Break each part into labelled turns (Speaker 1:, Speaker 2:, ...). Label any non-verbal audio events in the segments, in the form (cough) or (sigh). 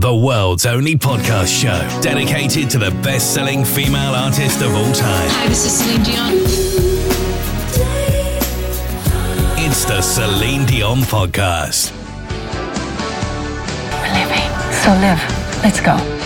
Speaker 1: the world's only podcast show dedicated to the best selling female artist of all time.
Speaker 2: Hi, this is Celine Dion.
Speaker 1: It's the Celine Dion Podcast.
Speaker 3: We're living. So live. Let's go.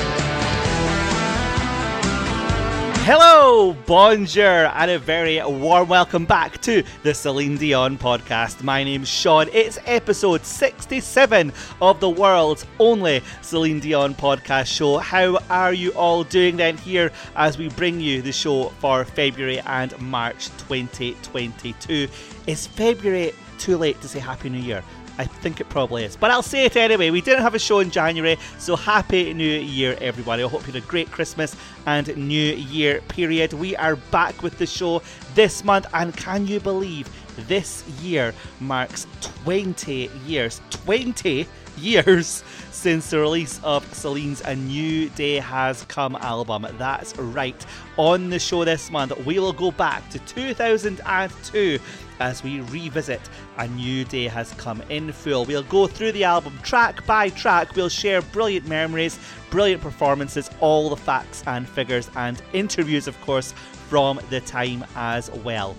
Speaker 4: Hello, bonjour, and a very warm welcome back to the Celine Dion podcast. My name's Sean. It's episode 67 of the world's only Celine Dion podcast show. How are you all doing then here as we bring you the show for February and March 2022? Is February too late to say Happy New Year? I think it probably is. But I'll say it anyway. We didn't have a show in January, so happy new year, everybody. I hope you had a great Christmas and new year period. We are back with the show this month, and can you believe this year marks 20 years? 20 years (laughs) since the release of Celine's A New Day Has Come album. That's right. On the show this month, we will go back to 2002 as we revisit A New Day Has Come in full. We'll go through the album track by track. We'll share brilliant memories, brilliant performances, all the facts and figures, and interviews, of course, from the time as well.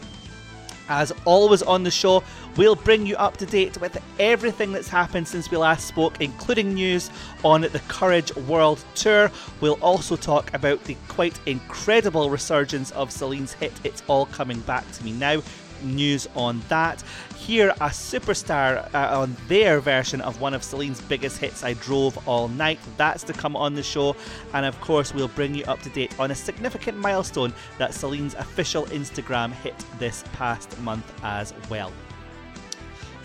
Speaker 4: As always on the show, we'll bring you up to date with everything that's happened since we last spoke, including news on the Courage World Tour. We'll also talk about the quite incredible resurgence of Celine's hit It's All Coming Back to Me Now, news on that. Here, a superstar uh, on their version of one of Celine's biggest hits, I Drove All Night. That's to come on the show. And of course, we'll bring you up to date on a significant milestone that Celine's official Instagram hit this past month as well.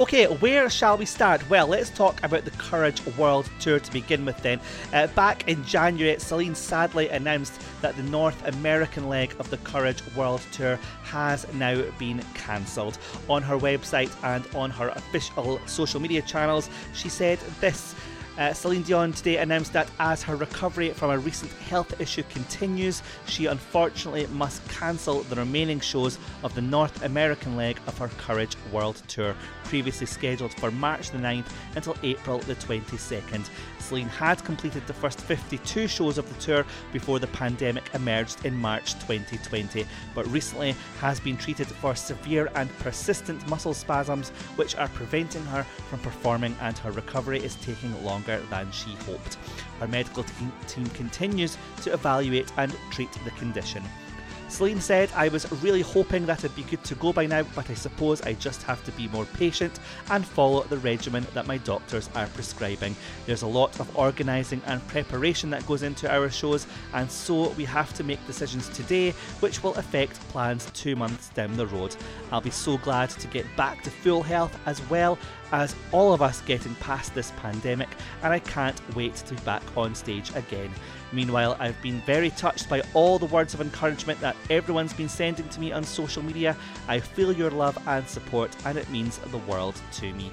Speaker 4: Okay, where shall we start? Well, let's talk about the Courage World Tour to begin with then. Uh, back in January, Celine sadly announced that the North American leg of the Courage World Tour has now been cancelled. On her website and on her official social media channels, she said this. Uh, Celine Dion today announced that as her recovery from a recent health issue continues, she unfortunately must cancel the remaining shows of the North American leg of her Courage World Tour, previously scheduled for March the 9th until April the 22nd. Celine had completed the first 52 shows of the tour before the pandemic emerged in March 2020, but recently has been treated for severe and persistent muscle spasms, which are preventing her from performing, and her recovery is taking longer than she hoped. Her medical team continues to evaluate and treat the condition. Celine said, I was really hoping that it'd be good to go by now, but I suppose I just have to be more patient and follow the regimen that my doctors are prescribing. There's a lot of organising and preparation that goes into our shows, and so we have to make decisions today which will affect plans two months down the road. I'll be so glad to get back to full health as well as all of us getting past this pandemic, and I can't wait to be back on stage again. Meanwhile, I've been very touched by all the words of encouragement that everyone's been sending to me on social media. I feel your love and support, and it means the world to me.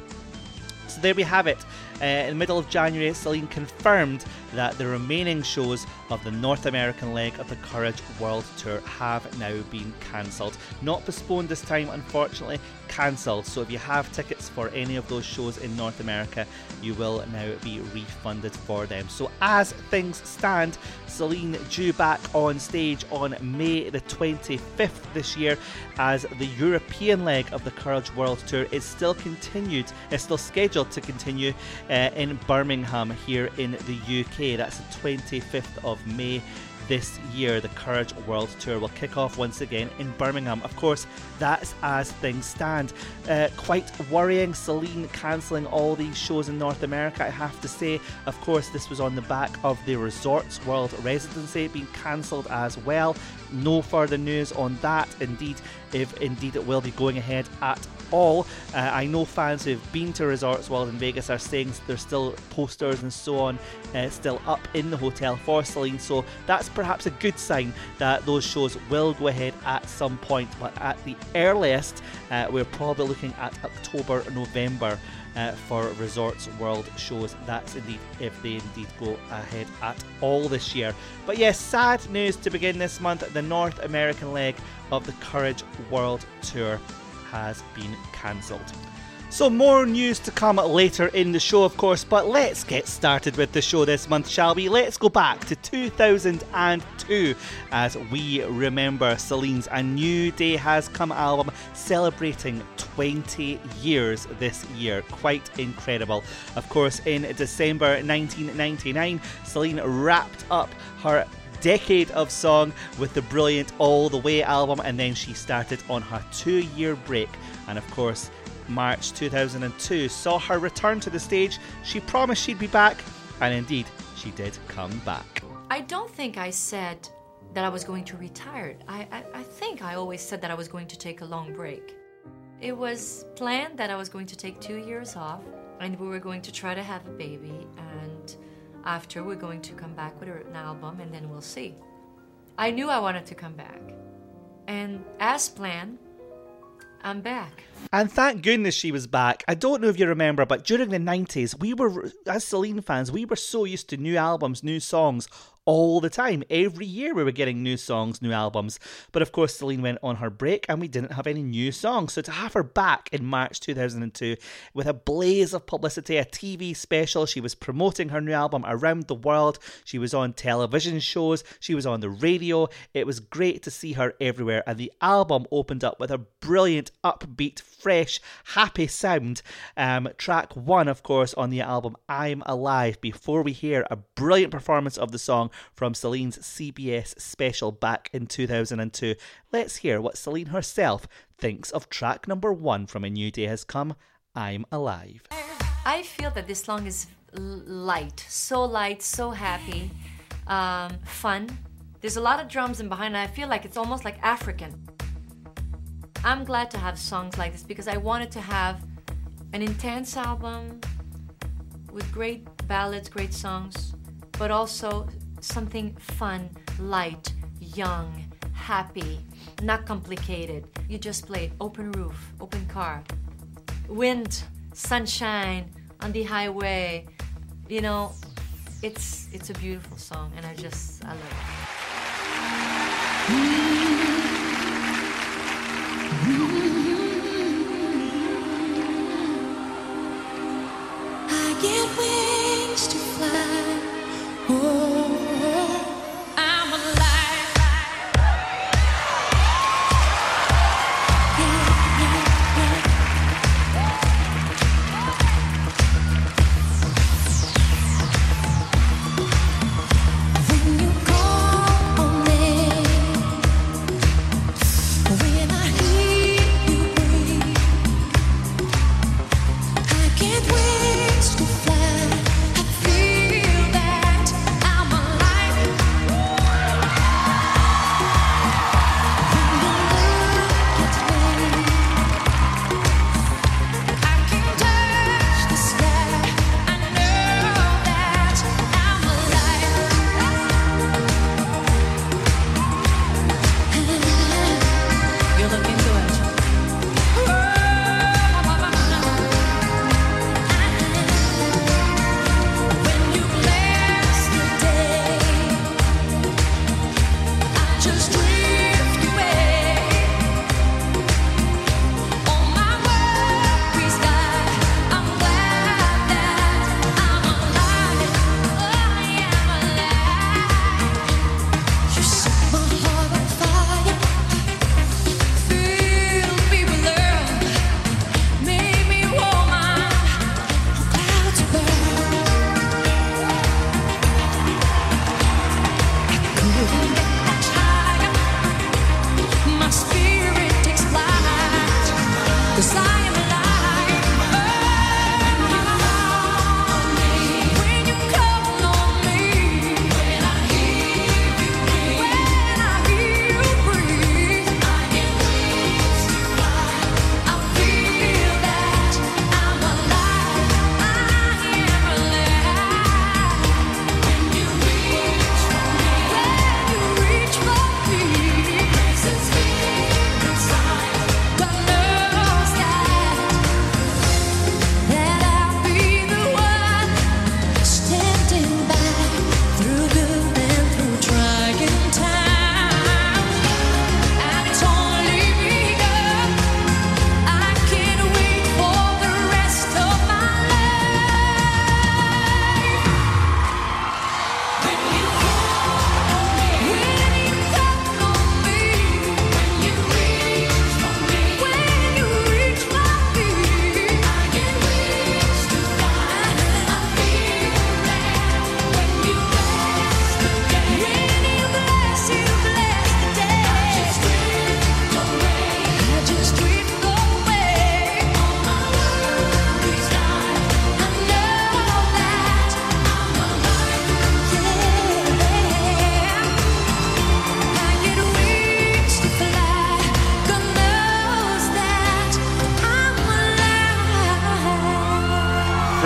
Speaker 4: So there we have it. Uh, in the middle of January, Celine confirmed that the remaining shows of the North American leg of the Courage World Tour have now been cancelled. Not postponed this time, unfortunately, cancelled. So if you have tickets for any of those shows in North America, you will now be refunded for them. So as things stand, Celine due back on stage on May the 25th this year as the European leg of the Courage World Tour is still continued, is still scheduled to continue uh, in Birmingham here in the UK. That's the 25th of May this year, the Courage World Tour will kick off once again in Birmingham. Of course, that's as things stand. Uh, quite worrying, Celine cancelling all these shows in North America, I have to say. Of course, this was on the back of the Resorts World Residency being cancelled as well. No further news on that, indeed, if indeed it will be going ahead at all. Uh, I know fans who've been to Resorts World in Vegas are saying there's still posters and so on uh, still up in the hotel for Celine, so that's perhaps a good sign that those shows will go ahead at some point, but at the earliest, uh, we're probably looking at October, November. Uh, for Resorts World shows. That's indeed if they indeed go ahead at all this year. But yes, sad news to begin this month. The North American leg of the Courage World Tour has been cancelled. So, more news to come later in the show, of course, but let's get started with the show this month, shall we? Let's go back to 2002 as we remember Celine's A New Day Has Come album celebrating 20 years this year. Quite incredible. Of course, in December 1999, Celine wrapped up her decade of song with the brilliant All the Way album, and then she started on her two year break. And of course, March 2002 saw her return to the stage. She promised she'd be back, and indeed, she did come back.
Speaker 2: I don't think I said that I was going to retire. I, I, I, think I always said that I was going to take a long break. It was planned that I was going to take two years off and we were going to try to have a baby. After, we're going to come back with an album and then we'll see. I knew I wanted to come back. And as planned, I'm back.
Speaker 4: And thank goodness she was back. I don't know if you remember, but during the 90s, we were, as Celine fans, we were so used to new albums, new songs all the time. Every year we were getting new songs, new albums. But of course, Celine went on her break and we didn't have any new songs. So to have her back in March 2002 with a blaze of publicity, a TV special, she was promoting her new album around the world. She was on television shows, she was on the radio. It was great to see her everywhere. And the album opened up with a brilliant, upbeat, fresh, happy sound. Um, track one, of course, on the album I'm Alive, before we hear a brilliant performance of the song from Celine's CBS special back in 2002. Let's hear what Celine herself thinks of track number one from A New Day Has Come I'm Alive.
Speaker 2: I feel that this song is light, so light, so happy, um, fun. There's a lot of drums in behind and I feel like it's almost like African. I'm glad to have songs like this because I wanted to have an intense album with great ballads, great songs, but also something fun, light, young, happy, not complicated. You just play open roof, open car, wind, sunshine on the highway. You know, it's it's a beautiful song, and I just I love it.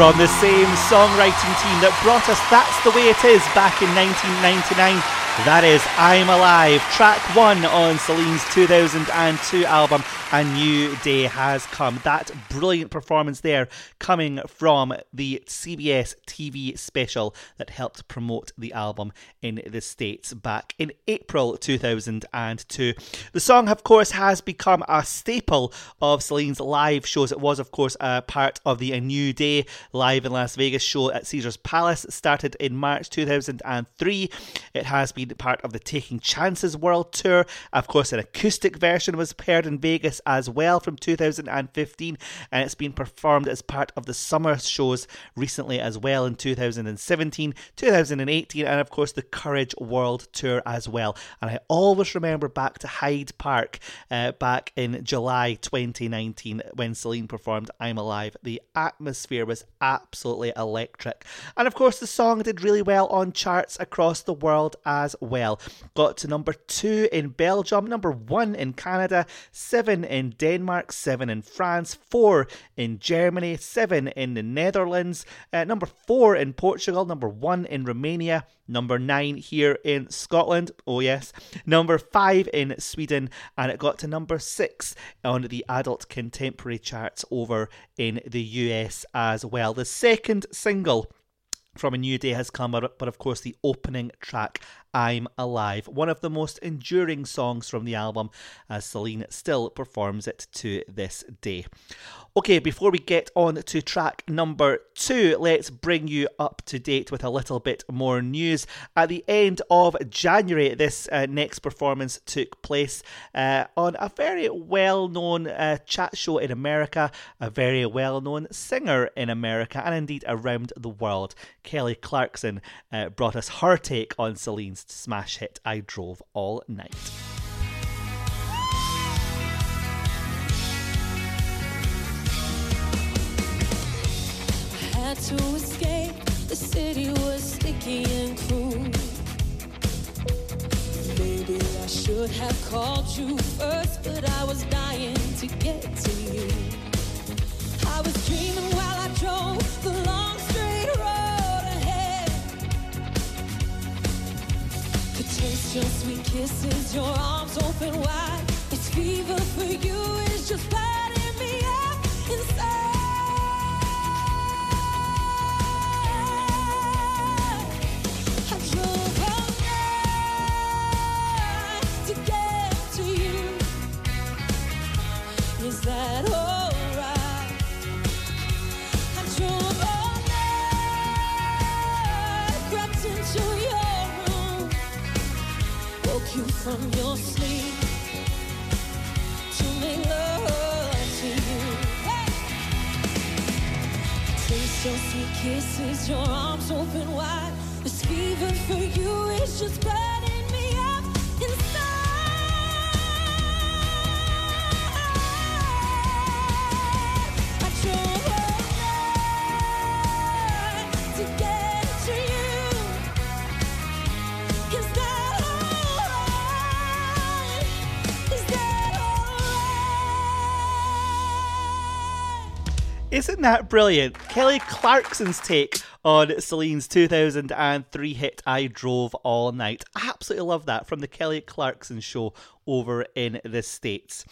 Speaker 4: From the same songwriting team that brought us That's the Way It Is back in 1999. That is I'm Alive, track one on Celine's 2002 album, A New Day Has Come. That brilliant performance there coming from the CBS TV special that helped promote the album in the States back in April 2002. The song, of course, has become a staple of Celine's live shows. It was, of course, a part of the A New Day live in Las Vegas show at Caesars Palace. Started in March 2003. It has been part of the Taking Chances World Tour. Of course, an acoustic version was paired in Vegas as well from 2015, and it's been performed as part of the summer shows recently as well in 2017, 2018, and of course the Courage World Tour as well. And I always remember back to Hyde Park uh, back in July 2019 when Celine performed I'm Alive. The atmosphere was absolutely electric. And of course, the song did really well on charts across the world as well. Got to number two in Belgium, number one in Canada, seven in Denmark, seven in France, four in Germany, seven in the Netherlands, uh, number four in Portugal, number one in Romania, number nine here in Scotland, oh yes, number five in Sweden, and it got to number six on the adult contemporary charts over in the US as well. The second single from A New Day has come, but of course, the opening track, I'm Alive, one of the most enduring songs from the album, as Celine still performs it to this day. Okay, before we get on to track number two, let's bring you up to date with a little bit more news. At the end of January, this uh, next performance took place uh, on a very well known uh, chat show in America, a very well known singer in America, and indeed around the world. Kelly Clarkson uh, brought us her take on Celine's smash hit, I Drove All Night.
Speaker 5: had to escape. The city was sticky and. Maybe I should have called you first, but I was dying to get to you. Taste your sweet kisses, your arms open wide. It's fever for you, it's just from your sleep to make love to you. Hey! Taste your sweet kisses, your arms open wide. This fever for you is just burning
Speaker 4: Isn't that brilliant? Kelly Clarkson's take on Celine's 2003 hit I Drove All Night. Absolutely love that from the Kelly Clarkson show over in the States.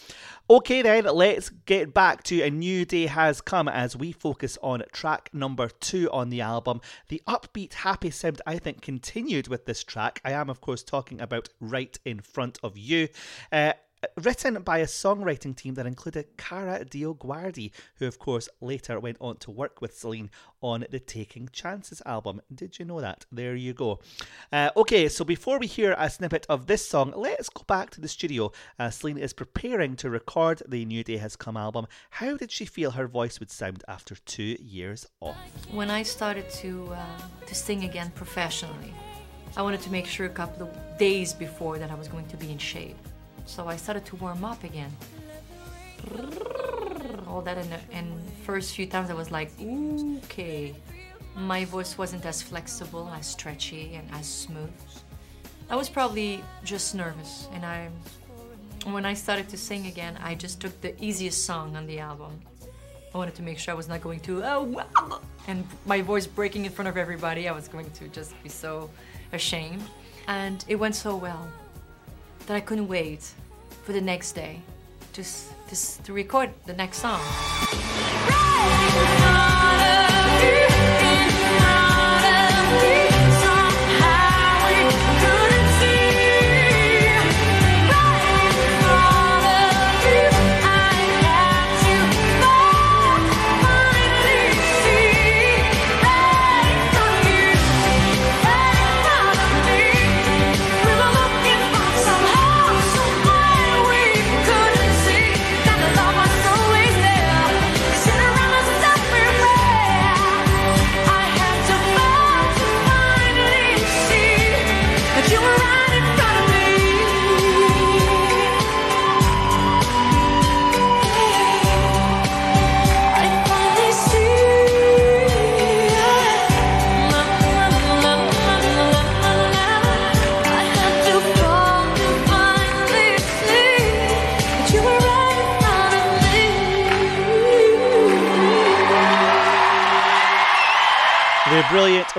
Speaker 4: Okay, then, let's get back to A New Day Has Come as we focus on track number two on the album. The upbeat, happy sound, I think, continued with this track. I am, of course, talking about Right in Front of You. Uh, written by a songwriting team that included Kara DioGuardi, who of course later went on to work with Celine on the Taking Chances album. Did you know that? There you go. Uh, okay, so before we hear a snippet of this song, let's go back to the studio. Uh, Celine is preparing to record the New Day Has Come album. How did she feel her voice would sound after two years off?
Speaker 2: When I started to uh, to sing again professionally, I wanted to make sure a couple of days before that I was going to be in shape. So I started to warm up again. All that the in first few times I was like, okay. My voice wasn't as flexible, as stretchy, and as smooth. I was probably just nervous, and I when I started to sing again, I just took the easiest song on the album. I wanted to make sure I was not going to oh wow, and my voice breaking in front of everybody. I was going to just be so ashamed, and it went so well that I couldn't wait for the next day, just just to record the next song.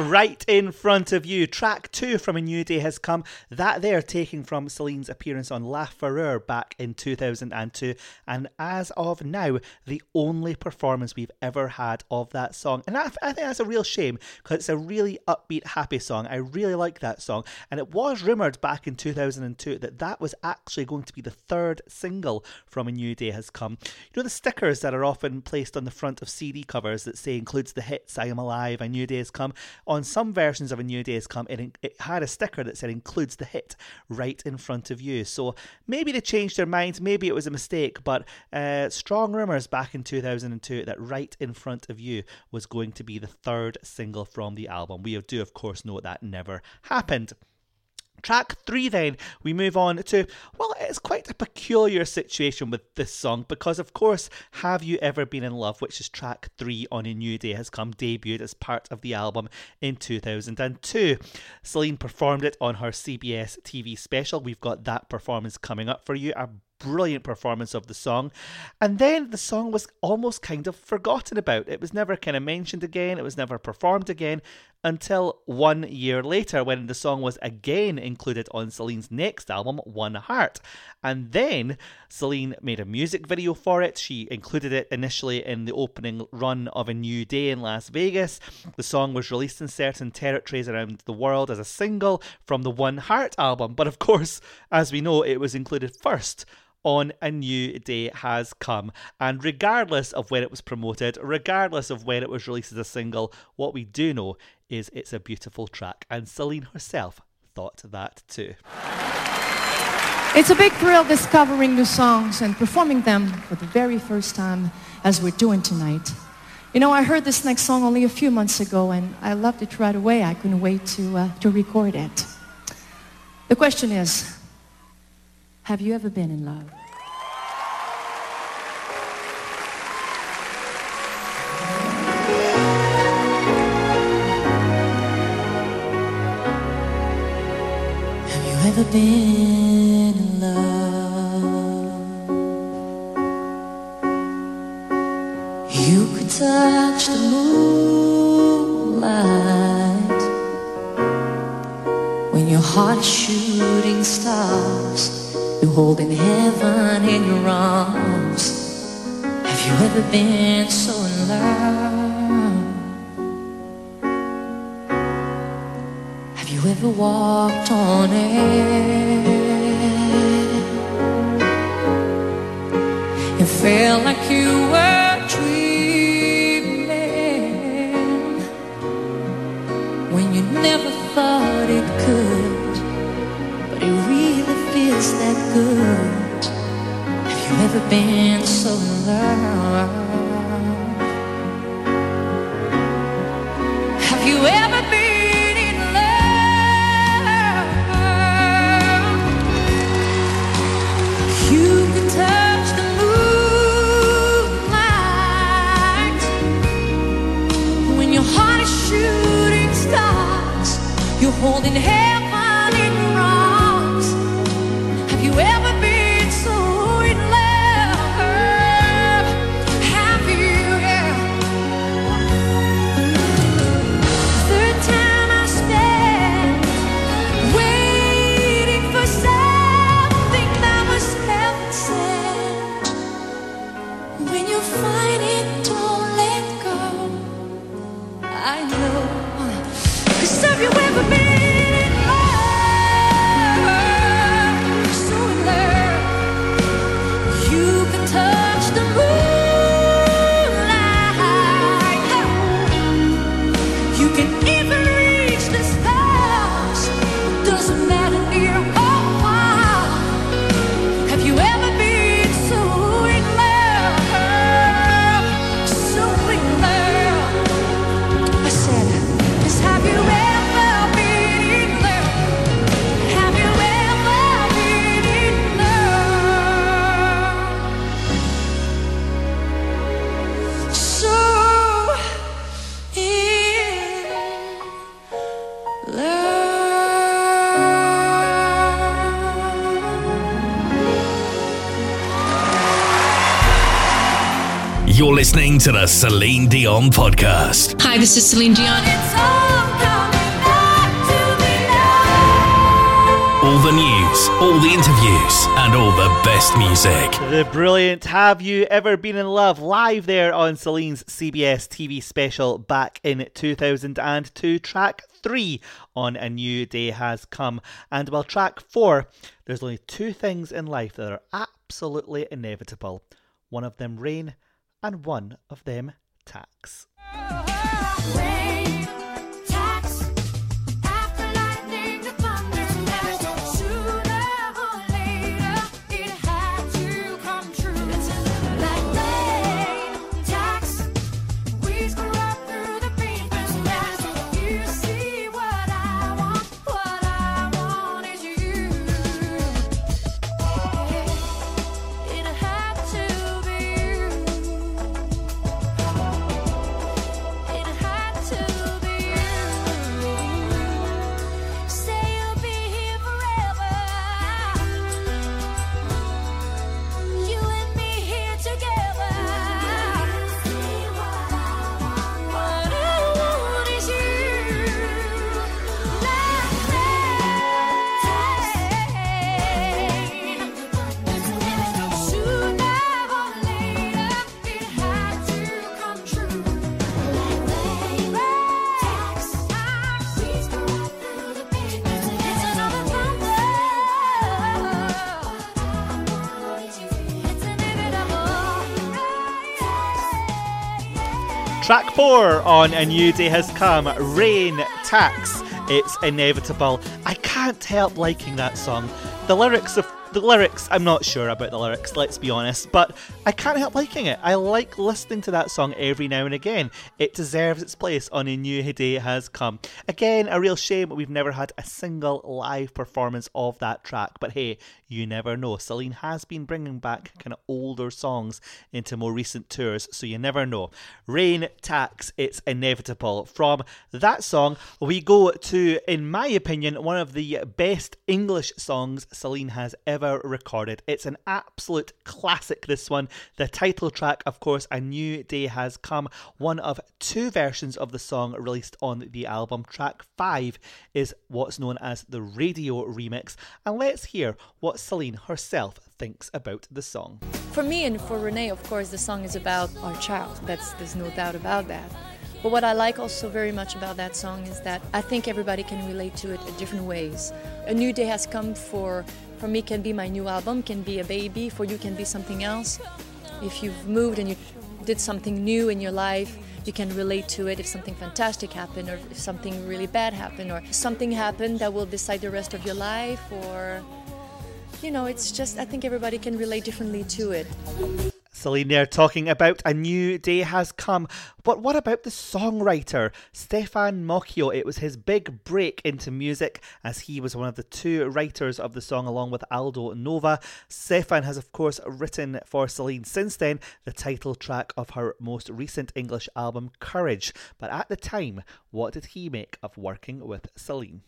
Speaker 5: Right in Front of You,
Speaker 4: track two from A New Day has come. That there taking from Celine's appearance on La Fureur back in 2002, and as of now, the only performance we've ever had of that song. And I, I think that's a real shame because it's a really upbeat, happy song. I really like that song, and it was rumoured back in 2002 that that was actually going to be the third single from A New Day has come. You know the stickers that are often placed on the front of CD covers that say includes the hits I Am Alive, A New Day has come. On some versions of A New Day has come, it, it had a sticker that said includes the hit right in front of you. So maybe they changed their minds, maybe it was a mistake, but uh, strong rumours back in 2002 that right in front of you was going to be the third single from the album. We do, of course, know that never happened. Track three, then, we move on to, well, it's quite a peculiar situation with this song because, of course, Have You Ever Been in Love, which is track three on A New Day, has come debuted as part of the album in 2002. Celine performed it on her CBS TV special. We've got that performance coming up for you. A brilliant performance of the song. And then the song was almost kind of forgotten about. It was never kind of mentioned again, it was never performed again until one year later when the song was again included on Celine's next album, One Heart. And then Celine made a music video for it. She included it initially in the opening run of A New Day in Las Vegas. The song was released in certain territories around the world as a single from the One Heart album. But of course, as we know, it was included first on a new day has come. And regardless of when it was promoted, regardless of when it was released as a single, what we do know is it's a beautiful track. And Celine herself thought that too.
Speaker 6: It's a big thrill discovering new songs and performing them for the very first time as we're doing tonight. You know, I heard this next song only a few months ago and I loved it right away. I couldn't wait to, uh, to record it. The question is, have you ever been in love?
Speaker 5: Have you ever been in love? You could touch the moonlight holding heaven in your arms. Have you ever been so in love? Have you ever walked on air and felt like you were Have you ever been so in love? Have you ever been in love? You can touch the moonlight when your heart is shooting stars. You're holding heaven
Speaker 1: to the Celine Dion podcast.
Speaker 7: Hi, this is Celine Dion.
Speaker 1: All the news, all the interviews, and all the best music.
Speaker 4: The brilliant Have You Ever Been in Love live there on Celine's CBS TV special back in 2002. Track 3 on A New Day Has Come. And while track 4, there's only two things in life that are absolutely inevitable one of them rain, and one of them tax. Track four on A New Day Has Come Rain Tax. It's inevitable. I can't help liking that song. The lyrics of the lyrics, I'm not sure about the lyrics, let's be honest, but I can't help liking it. I like listening to that song every now and again. It deserves its place on A New Day Has Come. Again, a real shame we've never had a single live performance of that track, but hey, you never know. Celine has been bringing back kind of older songs into more recent tours, so you never know. Rain Tax, it's inevitable. From that song, we go to, in my opinion, one of the best English songs Celine has ever recorded. It's an absolute classic, this one. The title track, of course, A New Day Has Come, one of two versions of the song released on the album. Track 5 is what's known as the radio remix. And let's hear what Celine herself thinks about the song.
Speaker 2: For me and for René, of course, the song is about our child. That's there's no doubt about that. But what I like also very much about that song is that I think everybody can relate to it in different ways. A new day has come for for me can be my new album, can be a baby, for you can be something else. If you've moved and you did something new in your life, you can relate to it if something fantastic happened or if something really bad happened or something happened that will decide the rest of your life or you know, it's just I think everybody can relate differently to it.
Speaker 4: Celine there talking about a new day has come. But what about the songwriter, Stefan Moccio? It was his big break into music as he was one of the two writers of the song along with Aldo Nova. Stefan has, of course, written for Celine since then the title track of her most recent English album, Courage. But at the time, what did he make of working with Celine?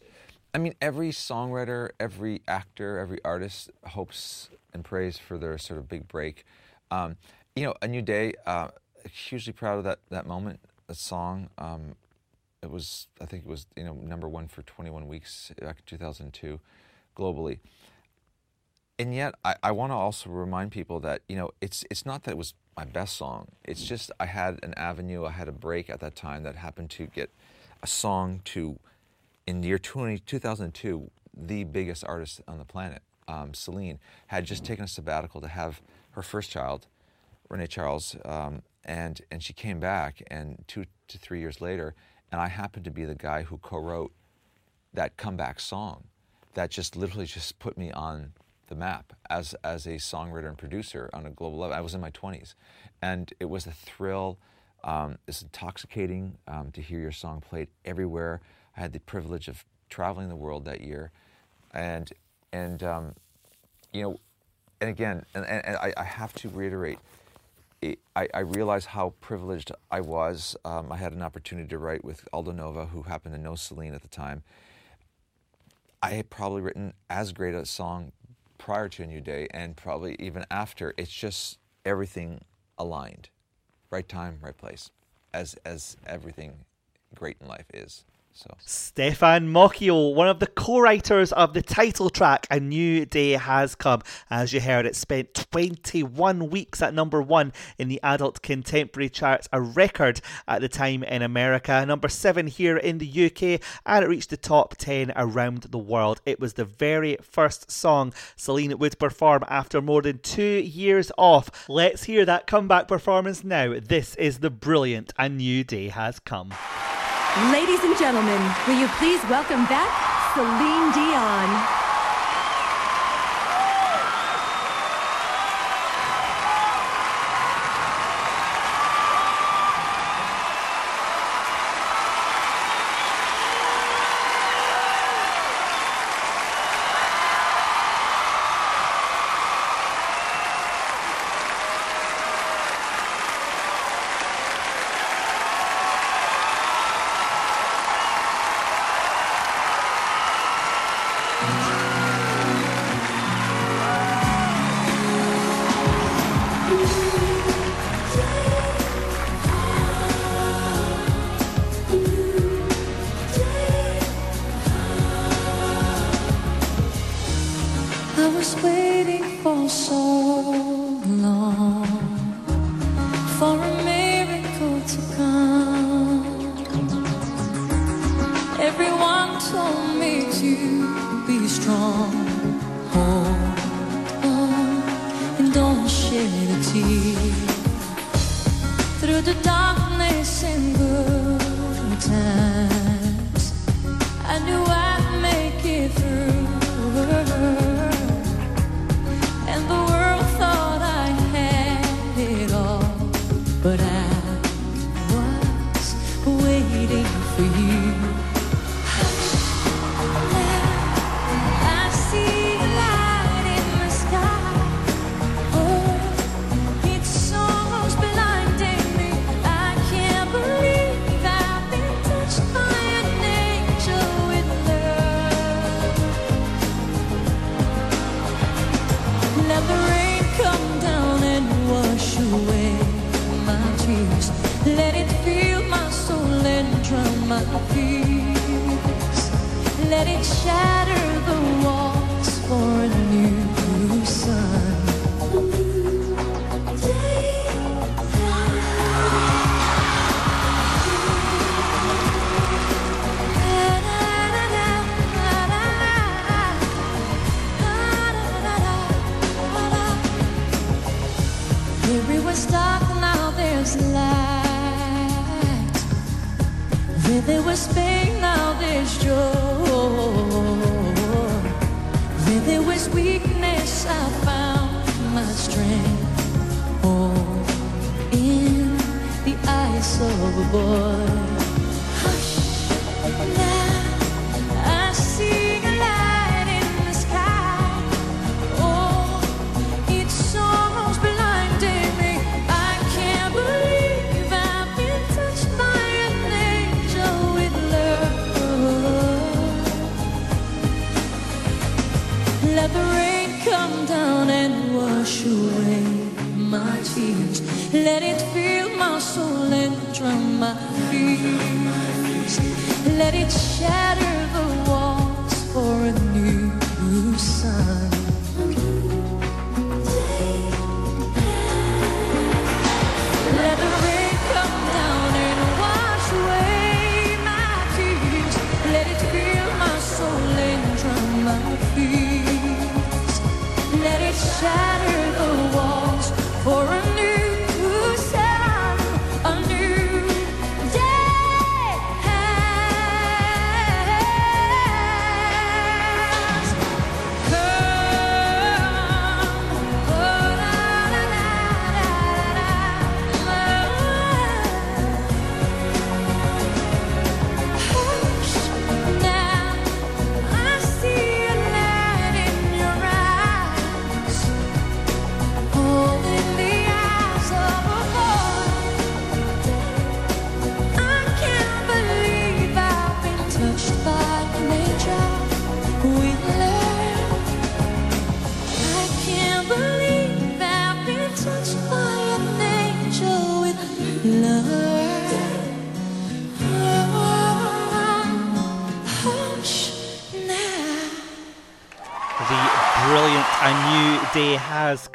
Speaker 8: I mean, every songwriter, every actor, every artist hopes and prays for their sort of big break. Um, you know, A New Day, uh, hugely proud of that, that moment, that song. Um, it was, I think it was, you know, number one for 21 weeks back in 2002 globally. And yet, I, I want to also remind people that, you know, it's, it's not that it was my best song. It's just I had an avenue, I had a break at that time that happened to get a song to, in the year 20, 2002, the biggest artist on the planet, um, Celine, had just taken a sabbatical to have her first child, René-Charles, um, and and she came back, and two to three years later, and I happened to be the guy who co-wrote that comeback song, that just literally just put me on the map as as a songwriter and producer on a global level. I was in my 20s, and it was a thrill. Um, it's intoxicating um, to hear your song played everywhere. I had the privilege of traveling the world that year, and and um, you know, and again, and, and, and I, I, have to reiterate, I, I how privileged I was. Um, I had an opportunity to write with Aldo Nova, who happened to know Celine at the time. I had probably written as great a song prior to a new day and probably even after. It's just everything aligned. Right time right place. As as everything great in life is. So.
Speaker 4: Stefan Moccio, one of the co-writers of the title track "A New Day Has Come," as you heard, it spent 21 weeks at number one in the adult contemporary charts, a record at the time in America, number seven here in the UK, and it reached the top 10 around the world. It was the very first song Celine would perform after more than two years off. Let's hear that comeback performance now. This is the brilliant "A New Day Has Come."
Speaker 5: Ladies and gentlemen, will you please welcome back Celine Dion.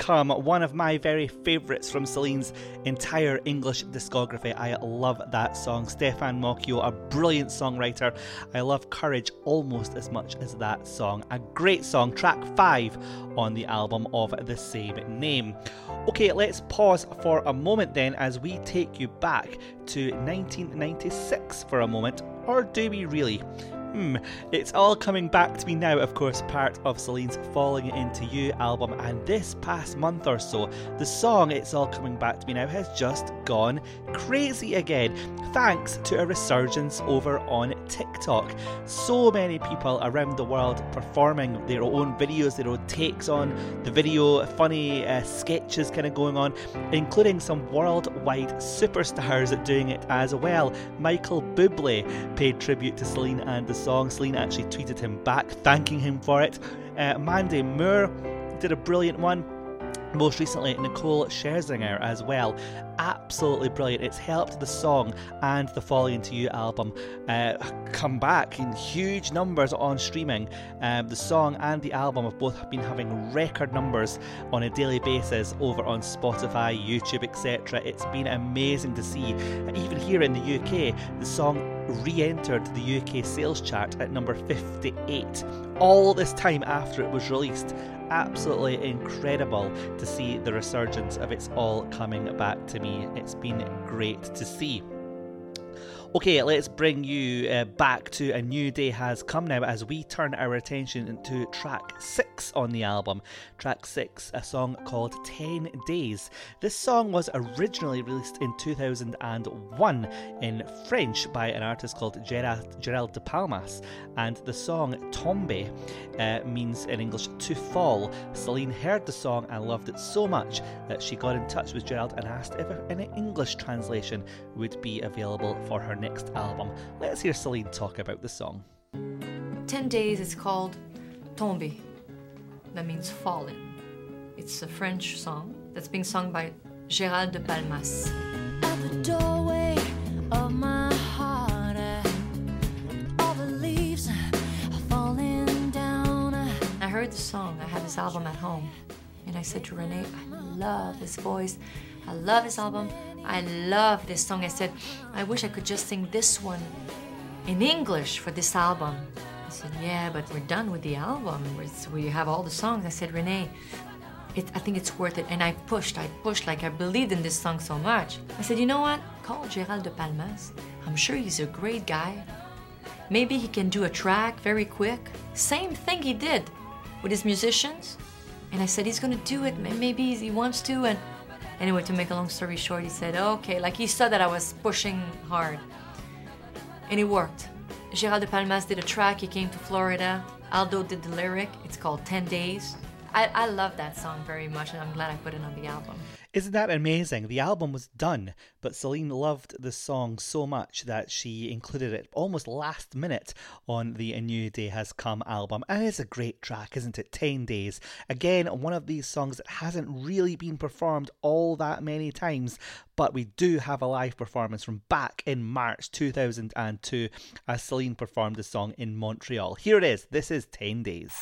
Speaker 9: Come,
Speaker 4: one of my very favourites from Celine's entire English discography. I love that song. Stefan Moccio, a brilliant songwriter. I love Courage almost as much as that song. A great song, track 5 on the album of the same name. Okay, let's pause for a moment then as we take you back to 1996 for a moment. Or do we really? Hmm, it's all coming back to me now, of course, part of Celine's Falling Into You album, and this past month or so, the song It's All Coming Back to Me Now has just gone crazy again, thanks to a resurgence over on TikTok. So many people around the world performing their own videos, their own takes on the video, funny uh, sketches kind of going on, including some worldwide superstars (laughs) doing it as well. Michael Bublé paid tribute to Celine and the song. Celine actually tweeted him back, thanking him for it. Uh, Mandy Moore did a brilliant one. Most recently, Nicole Scherzinger as well. Absolutely brilliant. It's helped the song and the Falling Into You album uh, come back in huge numbers on streaming. Um, the song and the album have both been having record numbers on a daily basis over on Spotify, YouTube, etc. It's been amazing to see. Even here in the UK, the song re entered the UK sales chart at number 58 all this time after it was released absolutely incredible to see the resurgence of It's All Coming Back to Me. It's been great to see. Okay, let's bring you uh, back to A New Day Has Come now as we turn our attention to track 6 on the album. Track 6, a song called 10 Days. This song was originally released in 2001 in French by an artist called Gerard, Gerald de Palmas, and the song Tombe uh, means in English to fall. Celine heard the song and loved it so much that she got in touch with Gerald and asked if an English translation would be available for her next album. Let's hear Celine talk about the song.
Speaker 2: 10 days it's called Tombe. That means fallen. It's a French song that's being sung by Gérald de Palmas.
Speaker 5: At the doorway of my heart, uh, all the leaves are falling down. uh,
Speaker 2: I heard the song. I had this album at home. And I said to René, I love this voice. I love this album. I love this song. I said, I wish I could just sing this one in English for this album. I said, Yeah, but we're done with the album. We have all the songs. I said, René, it, I think it's worth it. And I pushed, I pushed like I believed in this song so much. I said, You know what? Call Gérald de Palmas. I'm sure he's a great guy. Maybe he can do a track very quick. Same thing he did with his musicians. And I said, he's gonna do it. Maybe he wants to. And anyway, to make a long story short, he said, okay. Like he saw that I was pushing hard. And it worked. Gérald de Palmas did a track. He came to Florida. Aldo did the lyric. It's called 10 Days. I, I love that song very much, and I'm glad I put it on the album.
Speaker 4: Isn't that amazing? The album was done, but Celine loved the song so much that she included it almost last minute on the A New Day Has Come album. And it's a great track, isn't it? 10 Days. Again, one of these songs that hasn't really been performed all that many times, but we do have a live performance from back in March 2002 as Celine performed the song in Montreal. Here it is. This is 10 Days.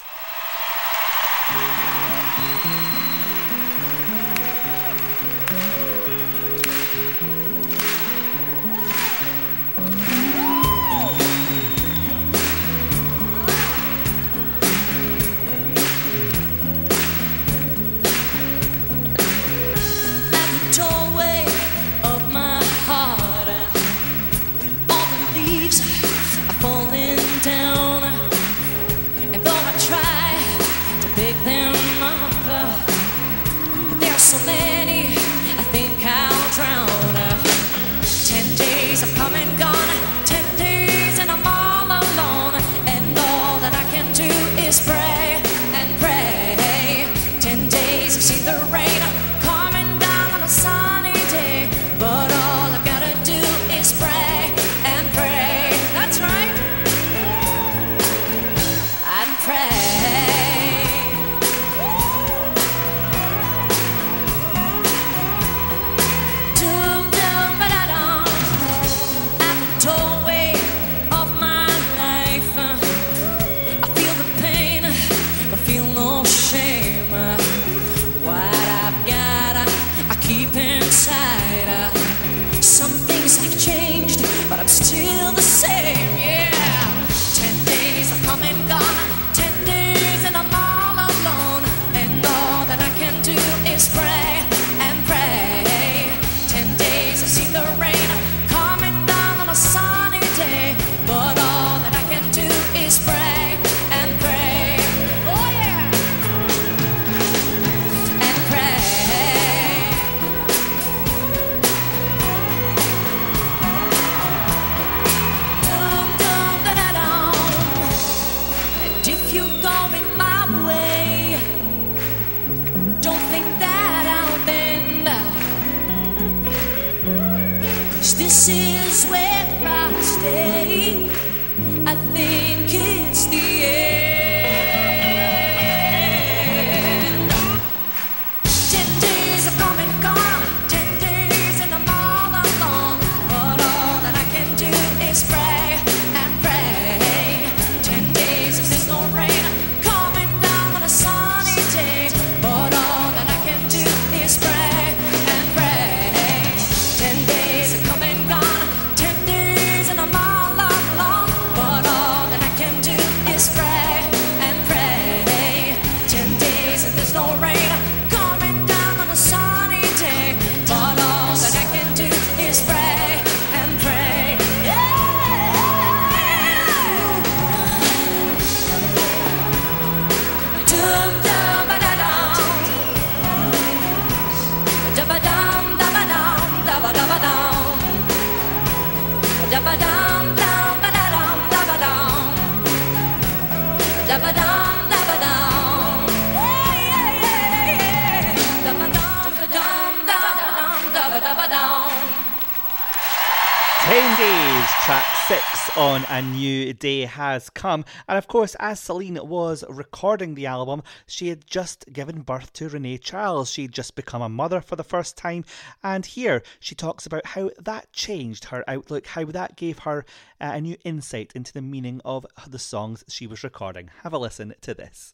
Speaker 5: On A
Speaker 4: New Day Has Come. And of course, as Celine was recording the album, she had just given birth to René-Charles. She'd just become a mother for the first time. And here she talks about how that changed her outlook, how that gave her uh, a new insight into the meaning of the songs she was recording. Have a listen to this.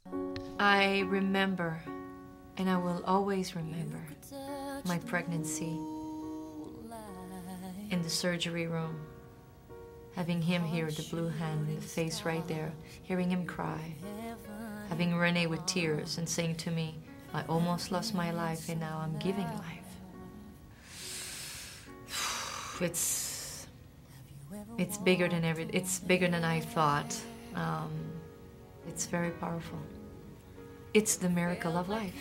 Speaker 2: I remember, and I will always remember, my pregnancy in the surgery room. Having him here, the blue hand, the face right there, hearing him cry. Having René with tears and saying to me, I almost lost my life and now I'm giving life. (sighs) It's it's bigger than every it's bigger than I thought. Um, it's very powerful. It's the miracle of life.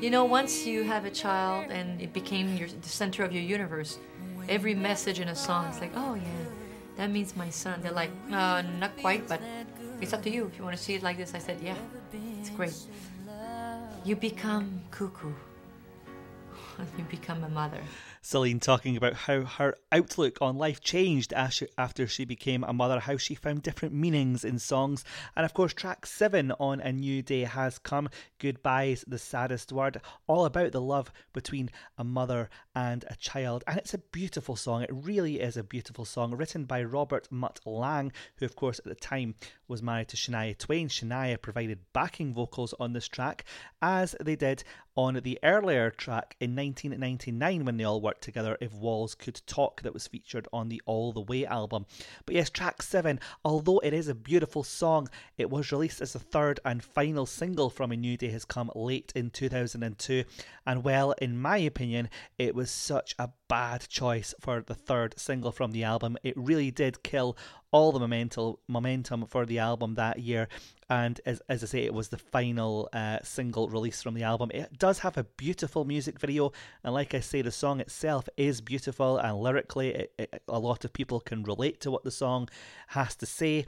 Speaker 2: You know, once you have a child and it became your, the center of your universe, every message in a song is like, oh yeah, that means my son. They're like, uh, not quite, but it's up to you. If you want to see it like this, I said, yeah, it's great. You become cuckoo. (laughs) you become a mother.
Speaker 4: Celine talking about how her outlook on life changed after she became a mother, how she found different meanings in songs. And of course, track seven on A New Day Has Come Goodbye's the Saddest Word, all about the love between a mother and a child. And it's a beautiful song. It really is a beautiful song, written by Robert Mutt Lange, who, of course, at the time was married to Shania Twain. Shania provided backing vocals on this track, as they did on the earlier track in 1999 when they all worked together, If Walls Could Talk, that was featured on the All the Way album. But yes, track 7, although it is a beautiful song, it was released as the third and final single from A New Day Has Come late in 2002. And well, in my opinion, it was such a bad choice for the third single from the album. It really did kill all the momentum momentum for the album that year. And as, as I say, it was the final uh, single release from the album. It does have a beautiful music video, and like I say, the song itself is beautiful, and lyrically, it, it, a lot of people can relate to what the song has to say.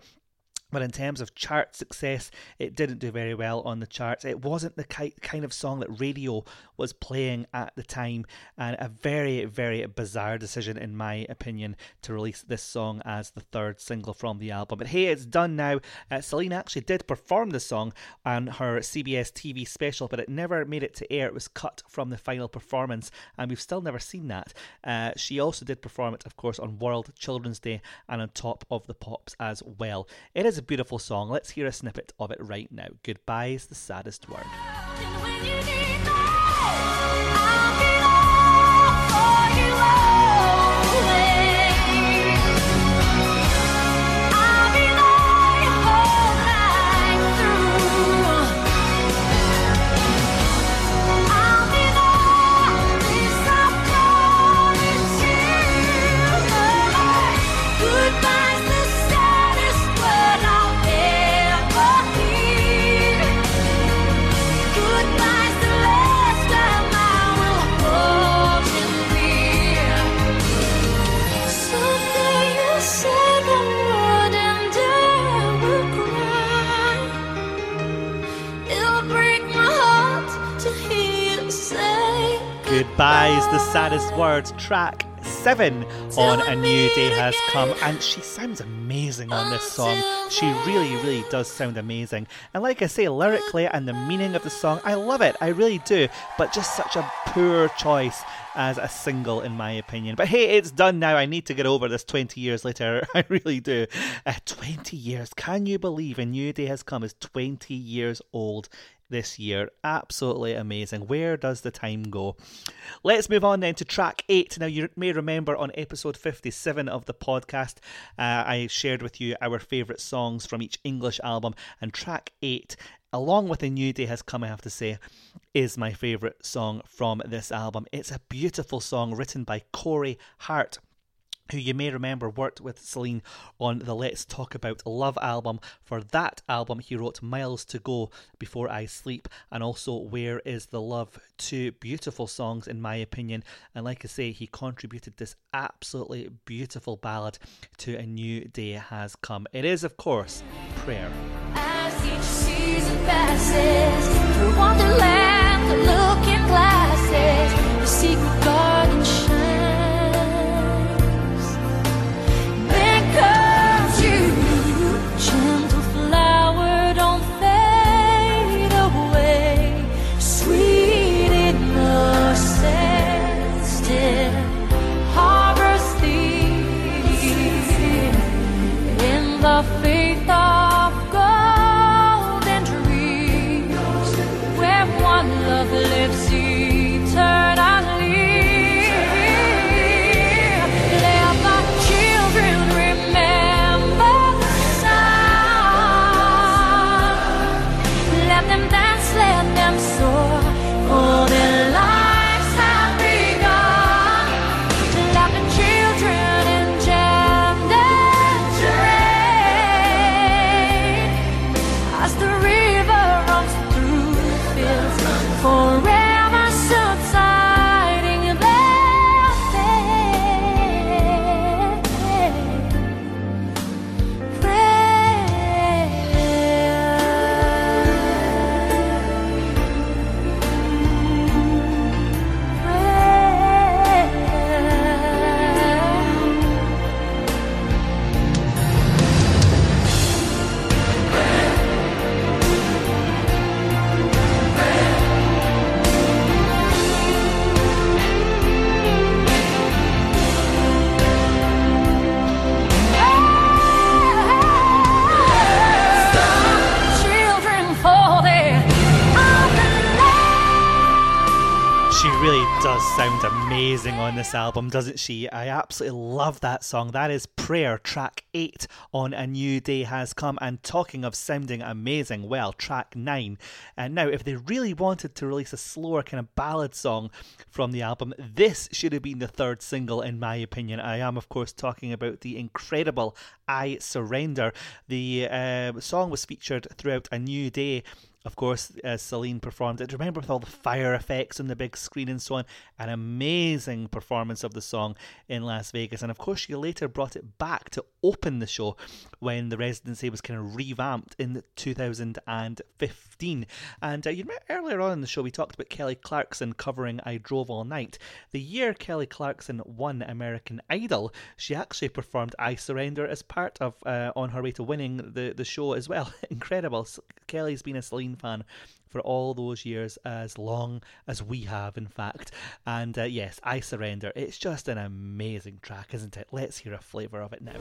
Speaker 4: But in terms of chart success, it didn't do very well on the charts. It wasn't the ki- kind of song that radio was playing at the time, and a very, very bizarre decision, in my opinion, to release this song as the third single from the album. But hey, it's done now. Uh, Celine actually did perform the song on her CBS TV special, but it never made it to air. It was cut from the final performance, and we've still never seen that. Uh, she also did perform it, of course, on World Children's Day and on Top of the Pops as well. It is a beautiful song. Let's hear a snippet of it right now. Goodbye is the saddest word.
Speaker 5: Heart to hear you say
Speaker 4: Goodbye is the saddest word. Track seven on A New Day Has Come, and she sounds amazing on this song. She really, really does sound amazing. And like I say, lyrically and the meaning of the song, I love it, I really do, but just such a poor choice as a single, in my opinion. But hey, it's done now. I need to get over this 20 years later. (laughs) I really do. Uh, 20 years. Can you believe A New Day Has Come is 20 years old? This year. Absolutely amazing. Where does the time go? Let's move on then to track eight. Now, you may remember on episode 57 of the podcast, uh, I shared with you our favourite songs from each English album, and track eight along with A New Day Has Come, I have to say, is my favourite song from this album. It's a beautiful song written by Corey Hart who you may remember worked with Celine on the Let's Talk About Love album. For that album, he wrote Miles to Go, Before I Sleep, and also Where Is the Love? Two beautiful songs, in my opinion. And like I say, he contributed this absolutely beautiful ballad to A New Day Has Come. It is, of course, Prayer.
Speaker 5: As each season passes
Speaker 4: does sound amazing on this album, doesn't she? I absolutely love that song. That is Prayer, track 8 on A New Day Has Come. And talking of sounding amazing, well, track 9. And now, if they really wanted to release a slower kind of ballad song from the album, this should have been the third single, in my opinion. I am, of course, talking about the incredible I Surrender. The uh, song was featured throughout A New Day of course, as Celine performed it. Remember with all the fire effects on the big screen and so on. An amazing performance of the song in Las Vegas. And of course, she later brought it back to open the show when the residency was kind of revamped in 2015. And uh, you remember earlier on in the show, we talked about Kelly Clarkson covering I Drove All Night. The year Kelly Clarkson won American Idol, she actually performed I Surrender as part of uh, on her way to winning the, the show as well. (laughs) Incredible. Kelly's been a Celine fan for all those years, as long as we have, in fact. And uh, yes, I Surrender. It's just an amazing track, isn't it? Let's hear a flavour of it now.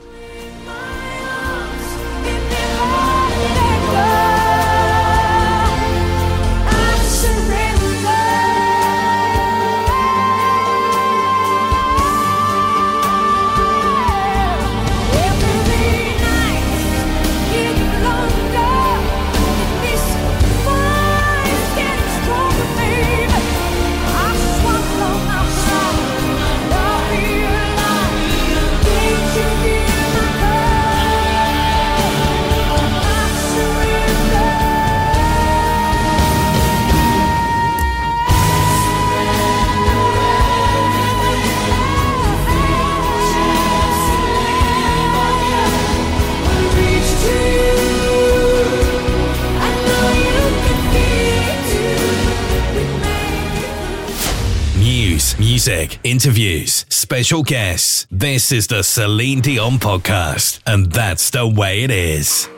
Speaker 5: Music, interviews, special guests. This is the Celine Dion podcast, and that's the way it is.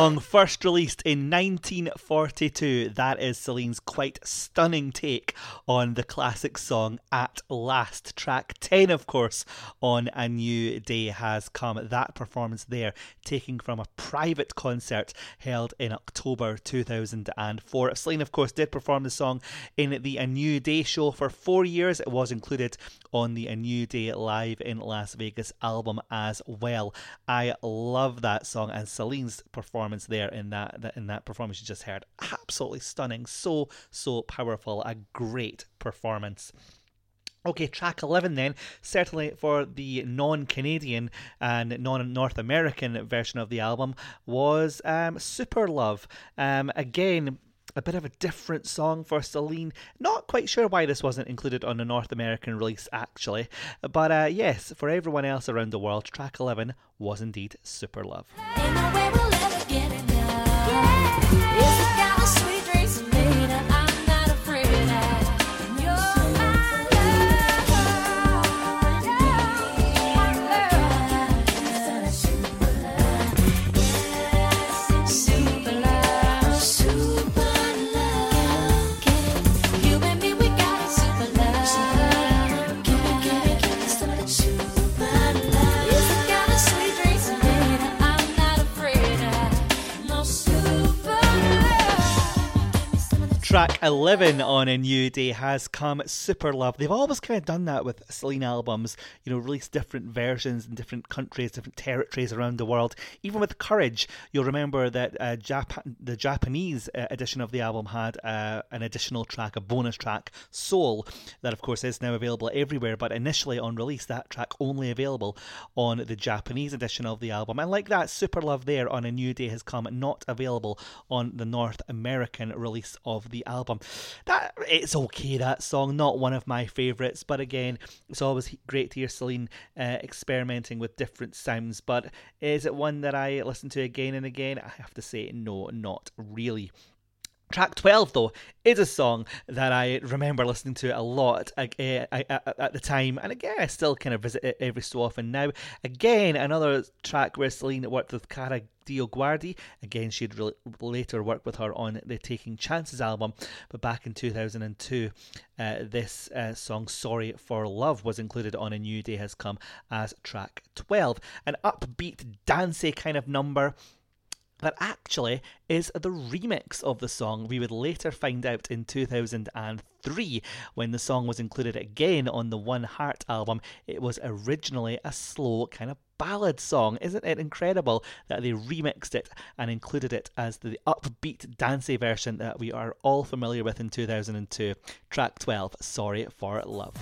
Speaker 10: Song
Speaker 4: first released in 1942. That is Celine's quite stunning take on the classic song At Last. Track 10, of course, on A New Day Has Come. That performance there, taking from a private concert held in October 2004. Celine, of course, did perform the song in the A New Day show for four years. It was included on the A New Day Live in Las Vegas album as well. I love that song and Celine's performance there in that in that performance you just heard. Absolutely stunning. So so powerful. A great performance. Okay, track 11 then, certainly for the non Canadian and non North American version of the album, was um, Super Love. Um, again, a bit of a different song for Celine. Not quite sure why this wasn't included on the North American release, actually. But uh, yes, for everyone else around the world, track 11 was indeed Super Love. Track 11 on A New Day has come Super Love. They've always kind of done that with Celine albums, you know, release different versions in different countries, different territories around the world. Even with Courage, you'll remember that uh, Japan, the Japanese uh, edition of the album had uh, an additional track, a bonus track, Soul, that of course is now available everywhere, but initially on release, that track only available on the Japanese edition of the album. And like that, Super Love there on A New Day has come not available on the North American release of the album. That it's okay. That song, not one of my favourites, but again, it's always great to hear Celine uh, experimenting with different sounds. But is it one that I listen to again and again? I have to say, no, not really. Track 12, though, is a song that I remember listening to a lot uh, at the time, and again, I still kind of visit it every so often now. Again, another track where Celine worked with Kara DioGuardi. Again, she'd re- later worked with her on the Taking Chances album, but back in 2002, uh, this uh, song, Sorry for Love, was included on A New Day Has Come as track 12. An upbeat, dancey kind of number that actually is the remix of the song. We would later find out in 2003 when the song was included again on the One Heart album. It was originally a slow kind of ballad song. Isn't it incredible that they remixed it and included it as the upbeat dancey version that we are all familiar with in 2002? Track 12, Sorry for Love.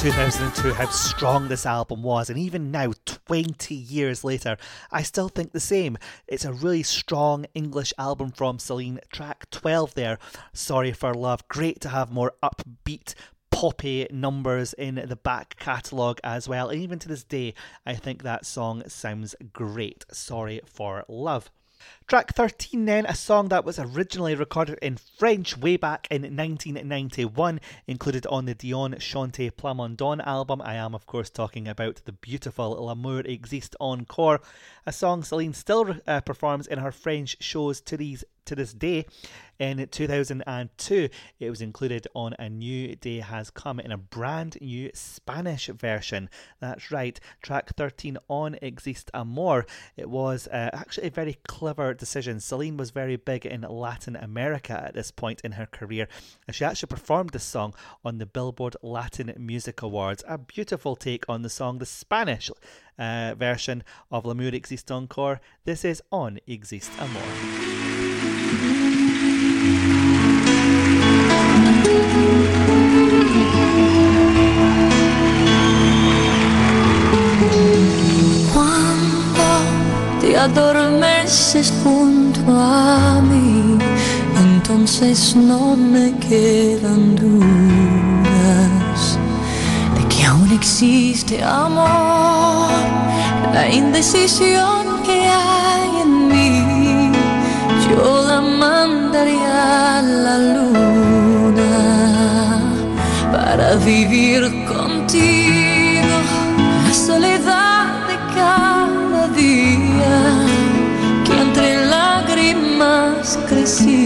Speaker 4: 2002 how strong this album was, and even now, 20 years later, I still think the same. It's a really strong English album from Celine. Track 12 there, Sorry for Love. Great to have more upbeat, poppy numbers in the back catalogue as well. And even to this day, I think that song sounds great. Sorry for Love. Track 13 then, a song that was originally recorded in French way back in 1991, included on the Dion Chante Plamondon album. I am, of course, talking about the beautiful L'amour existe encore, a song Celine still uh, performs in her French shows to these to this day. In 2002, it was included on A New Day Has Come in a brand new Spanish version. That's right, track 13 Aún Existe Amor. It was uh, actually a very clever decision. Celine was very big in Latin America at this point in her career, and she actually performed this song on the Billboard Latin Music Awards. A beautiful take on the song, the Spanish uh, version of La L'amour existe encore. This is Aún Existe Amor.
Speaker 5: Adormeces junto a mí, entonces no me quedan dudas de que aún existe amor, la indecisión que hay en mí. Yo la mandaría a la luna para vivir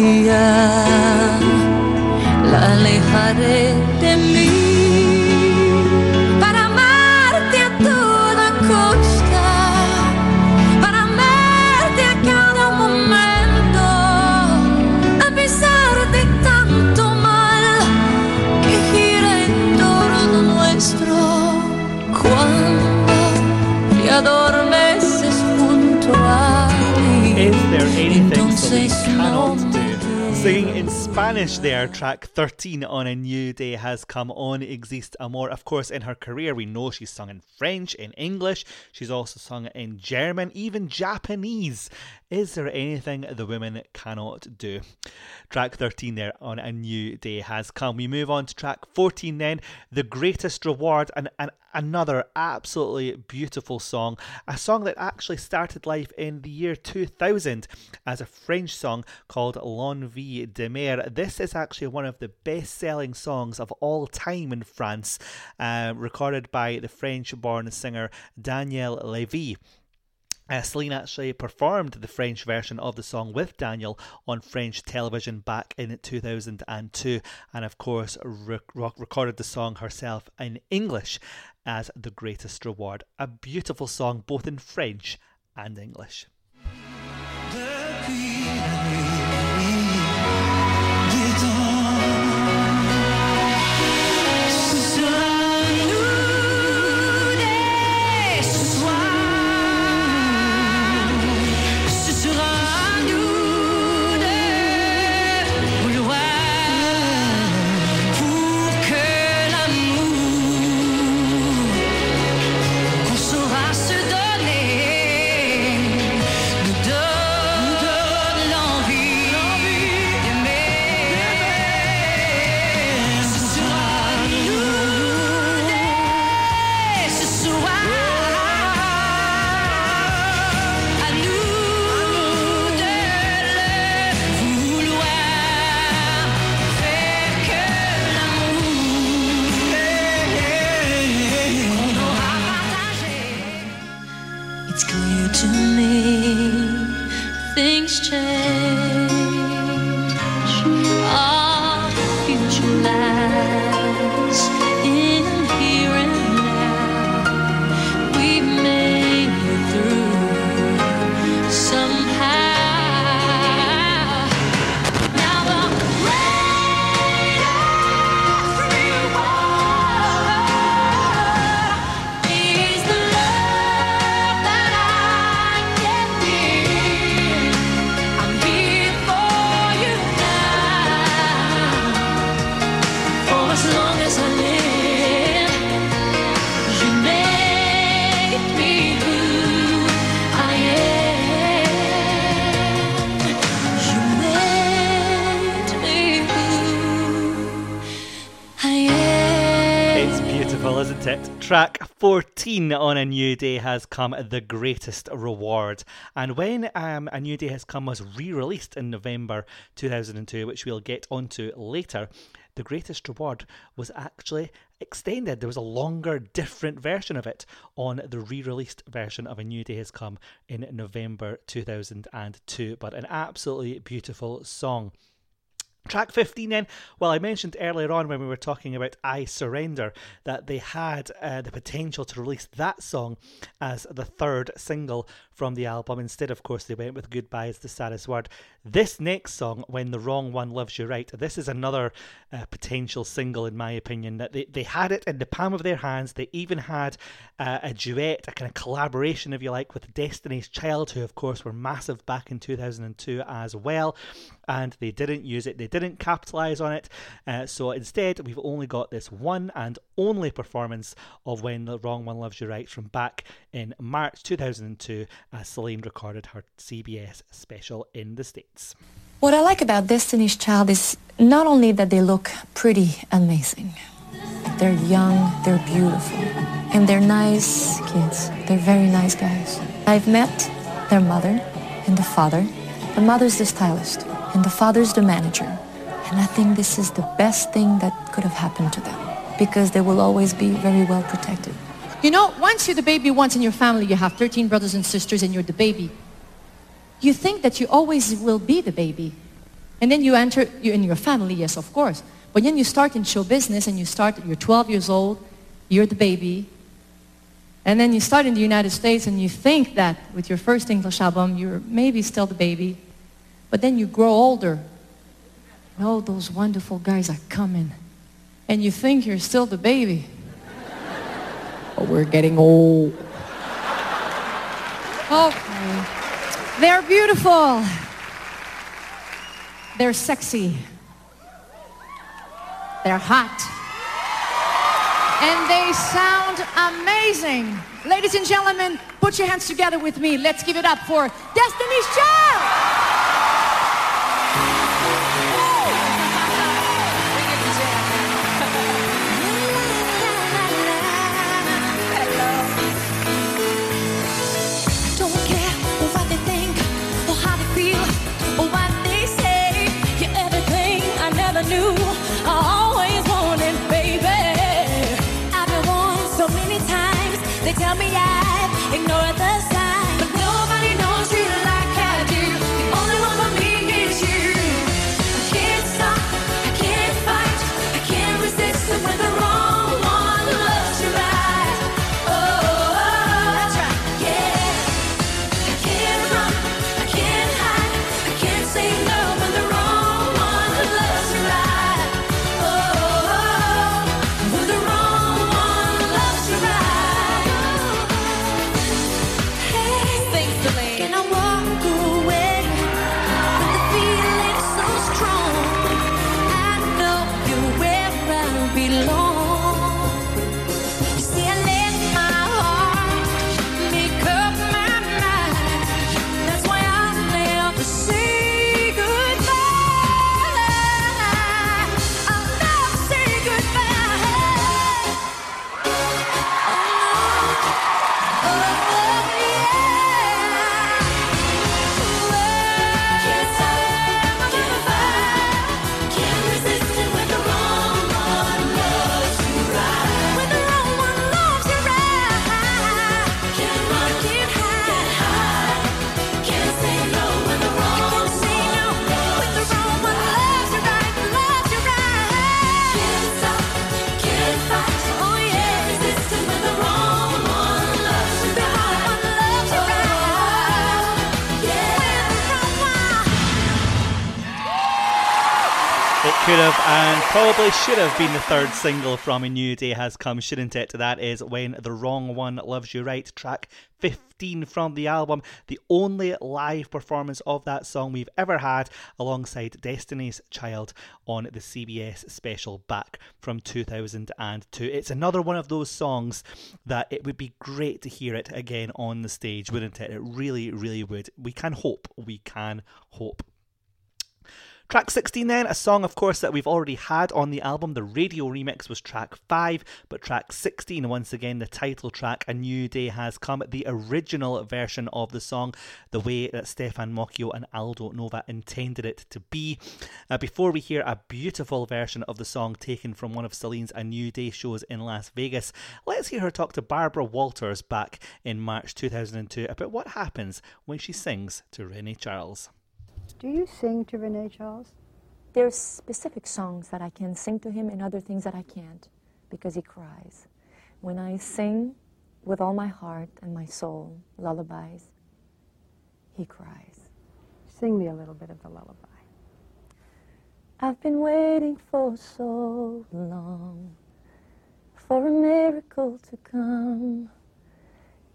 Speaker 5: crecía. La alejaré de mí
Speaker 4: Singing in Spanish there, track 13 on A New Day has come Aún Existe Amor. Of course, in her career, we know she's sung in French, in English, she's also sung in German, even Japanese. Is there anything the women cannot do? Track 13 there on A New Day has come. We move on to track 14 then, The Greatest Reward, and, and another absolutely beautiful song. A song that actually started life in the year 2000 as a French song called L'Envie d'aimer. This is actually one of the best selling songs of all time in France, uh, recorded by the French born singer Daniel Levy. Uh, Celine actually performed the French version of the song with Daniel on French television back in 2002, and of course, re- recorded the song herself in English as The Greatest Reward. A beautiful song both in French and English. 14 on A New Day has come The Greatest Reward. And when um, A New Day has come was re released in November 2002, which we'll get onto later, The Greatest Reward was actually extended. There was a longer, different version of it on the re released version of A New Day Has Come in November 2002. But an absolutely beautiful song. Track 15 then, well, I mentioned earlier on when we were talking about I Surrender that they had uh, the potential to release that song as the third single from the album. Instead, of course, they went with Goodbye is the saddest word. This next song, When the Wrong One Loves You Right, this is another uh, potential single, in my opinion, that they, they had it in the palm of their hands. They even had uh, a duet, a kind of collaboration, if you like, with Destiny's Child, who, of course, were massive back in 2002 as well. And they didn't use it, they didn't capitalize on it. Uh, so instead, we've only got this one and only performance of When the Wrong One Loves You Right from back in March 2002 as Celine recorded her CBS special in the States.
Speaker 5: What I like about Destiny's Child is not only that they look pretty amazing, they're young, they're beautiful, and they're nice kids. They're very nice guys. I've met their mother and the father. The mother's the stylist, and the father's the manager. And I think this is the best thing that could have happened to them because they will always be very well protected. You know, once you're the baby once in your family, you have 13 brothers and sisters and you're the baby. You think that you always will be the baby. And then you enter you in your family, yes, of course. But then you start in show business and you start, you're 12 years old, you're the baby. And then you start in the United States and you think that with your first English album, you're maybe still the baby. But then you grow older. Oh, those wonderful guys are coming. And you think you're still the baby but we're getting old. Okay.
Speaker 6: They're beautiful. They're sexy. They're hot. And they sound amazing. Ladies and gentlemen, put your hands together with me. Let's give it up for Destiny's Child.
Speaker 5: Tell me
Speaker 4: could have and probably should have been the third single from A New Day Has Come, shouldn't it? That is When the Wrong One Loves You Right, track 15 from the album. The only live performance of that song we've ever had alongside Destiny's Child on the CBS special back from 2002. It's another one of those songs that it would be great to hear it again on the stage, wouldn't it? It really, really would. We can hope. We can hope. Track 16 then, a song of course that we've already had on the album. The radio remix was track 5, but track 16, once again, the title track, A New Day Has Come, the original version of the song, the way that Stefan Moccio and Aldo Nova intended it to be. Uh, before we hear a beautiful version of the song taken from one of Celine's A New Day shows in Las Vegas, let's hear her talk to Barbara Walters back in March 2002 about what happens when she sings to René-Charles.
Speaker 11: Do you sing to René-Charles?
Speaker 2: There's specific songs that I can sing to him and other things that I can't because he cries. When I sing with all my heart and my soul lullabies, he cries.
Speaker 11: Sing me a little bit of the lullaby.
Speaker 2: I've been waiting for so long for a miracle to come.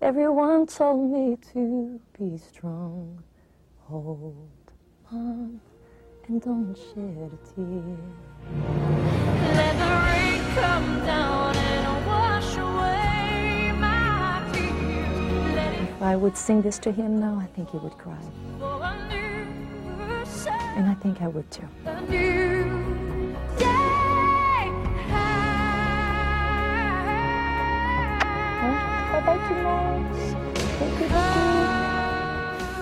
Speaker 2: Everyone told me to be strong. Hold on and don't shed a tear. Let the rain come down and wash away my tears. If I would sing this to him now, I think he would cry. for a And I think I would too. a new day. How about you, Mars? What could you do?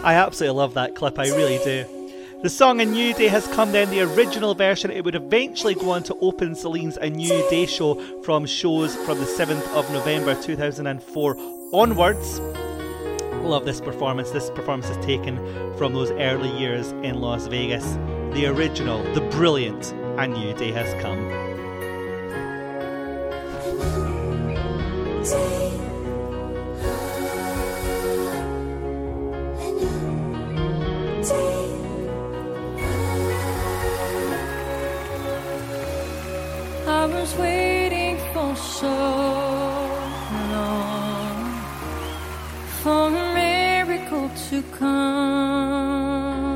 Speaker 4: I absolutely love that clip, I really do. The song A New Day has come then, the original version. It would eventually go on to open Celine's A New Day show from shows from the 7th of November 2004 onwards. Love this performance. This performance is taken from those early years in Las Vegas. The original, the brilliant A New Day has come.
Speaker 5: To come.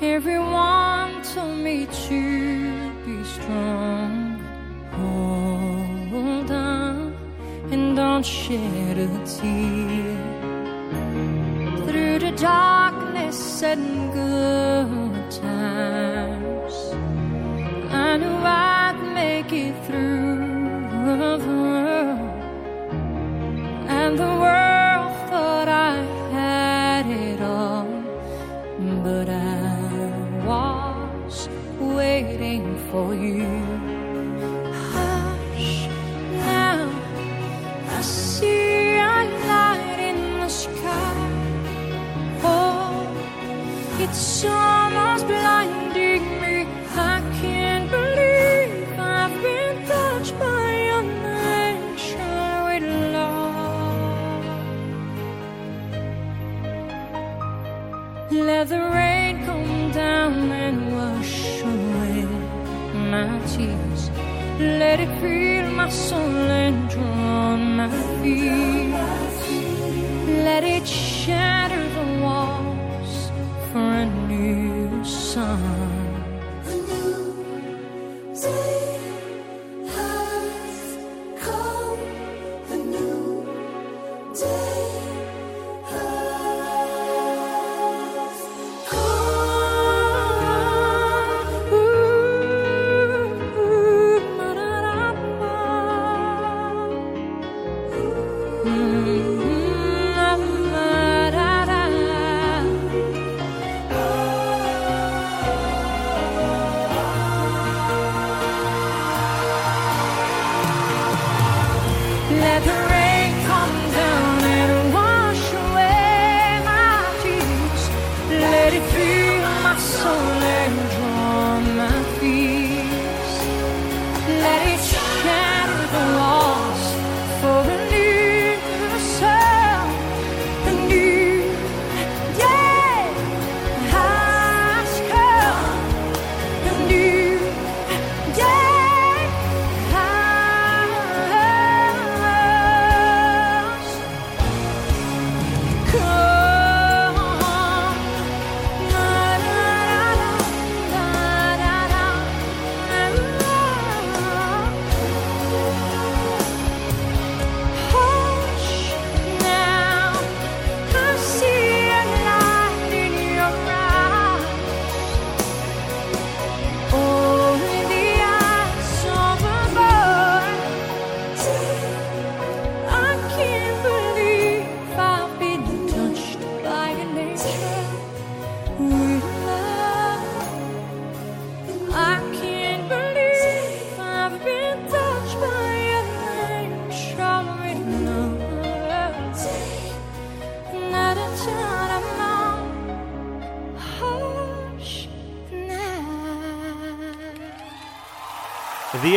Speaker 5: Everyone told me to be strong. Hold on and don't shed a tear. Through the darkness and good times, I knew I'd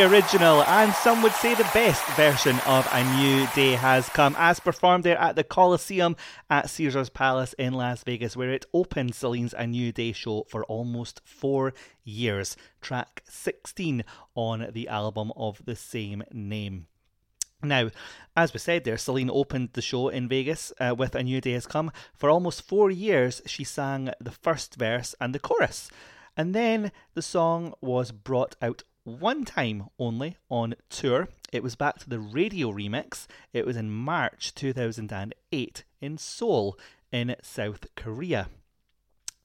Speaker 4: original, and some would say the best version of A New Day has come, as performed there at the Colosseum at Caesars Palace in Las Vegas, where it opened Celine's A New Day show for almost four years. Track 16 on the album of the same name. Now, as we said there, Celine opened the show in Vegas uh, with A New Day Has Come. For almost four years, she sang the first verse and the chorus. And then the song was brought out one time only on tour. It was back to the radio remix. It was in March 2008 in Seoul, in South Korea.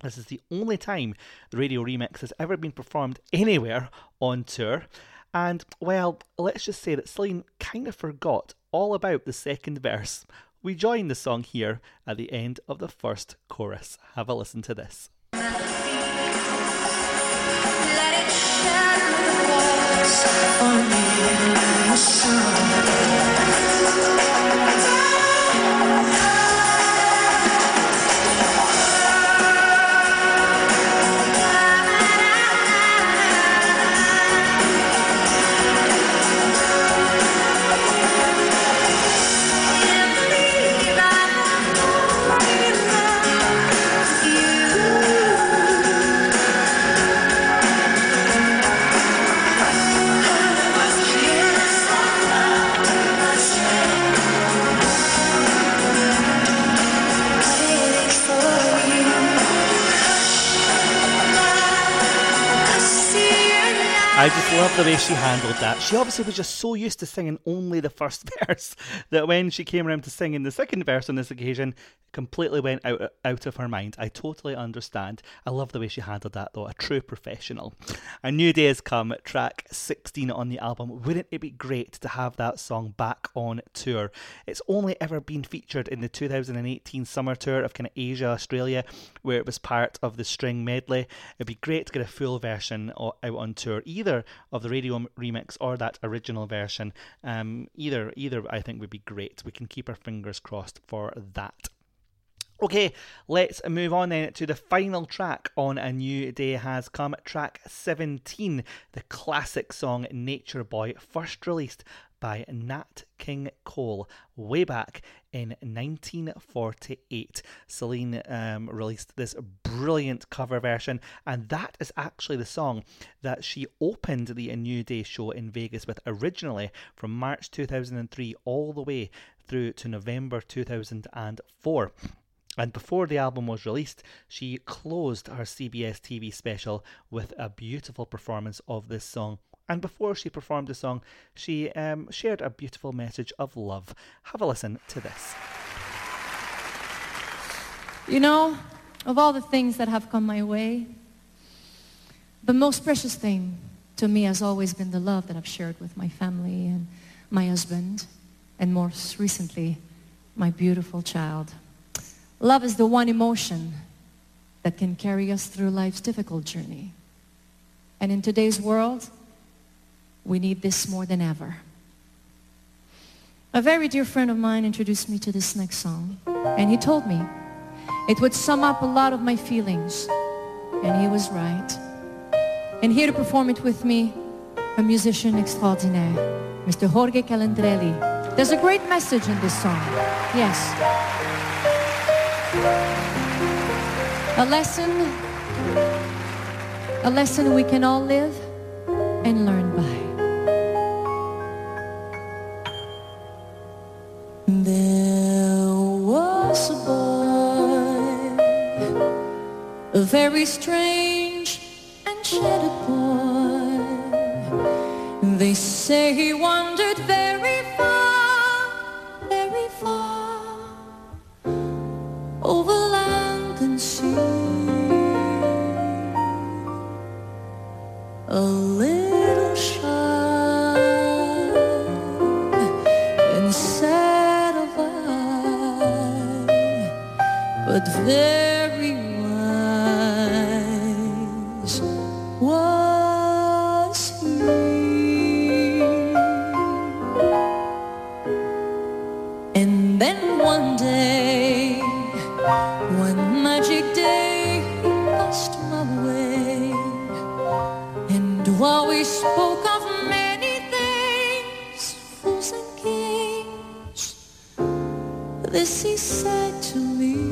Speaker 4: This is the only time the radio remix has ever been performed anywhere on tour. And, well, let's just say that Celine kind of forgot all about the second verse. We join the song here at the end of the first chorus. Have a listen to this.
Speaker 5: You
Speaker 4: to love the way she handled that. She obviously was just so used to singing only the first (laughs) verse that when she came around to singing the second verse on this occasion, completely went out out of her mind. I totally understand. I love the way she handled that though, a true professional. A new day has come, track 16 on the album. Wouldn't it be great to have that song back on tour? It's only ever been featured in the 2018 summer tour of kind of Asia, Australia, where it was part of the string medley. It'd be great to get a full version out on tour, either of the radio remix or that original version. Um, either either I think would be great. We can keep our fingers crossed for that. Okay, let's move on then to the final track on A New Day Has Come, track 17, the classic song Nature Boy, first released by Nat King Cole way back in 1948. Celine um, released this brilliant cover version, and that is actually the song that she opened the A New Day show in Vegas with originally from March 2003 all the way through to November 2004. And before the album was released, she closed her CBS TV special with a beautiful performance of this song. And before she performed the song, she um, shared a beautiful message of love. Have a listen to this.
Speaker 5: You know, of all the things that have come my way, the most precious thing to me has always been the love that I've shared with my family and my husband, and most recently, my beautiful child. Love is the one emotion that can carry us through life's difficult journey. And in today's world, we need this more than ever. A very dear friend of mine introduced me to this next song, and he told me it would sum up a lot of my feelings, and he was right. And here to perform it with me, a musician extraordinaire, Mr. Jorge Calandrelli. There's a great message in this song. Yes. A lesson, a lesson we can all live and learn very strange and shattered boy. They say he wandered And while we spoke of many things, fools and kings, this he said to me.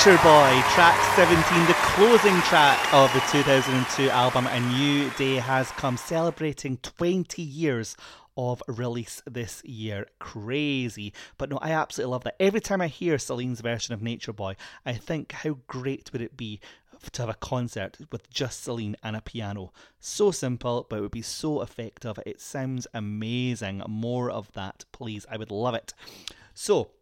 Speaker 4: Nature Boy, track 17, the closing track of the 2002 album A New Day Has Come, celebrating 20 years of release this year. Crazy. But no, I absolutely love that. Every time I hear Celine's version of Nature Boy, I think how great would it be to have a concert with just Celine and a piano. So simple, but it would be so effective. It sounds amazing. More of that, please. I would love it. So,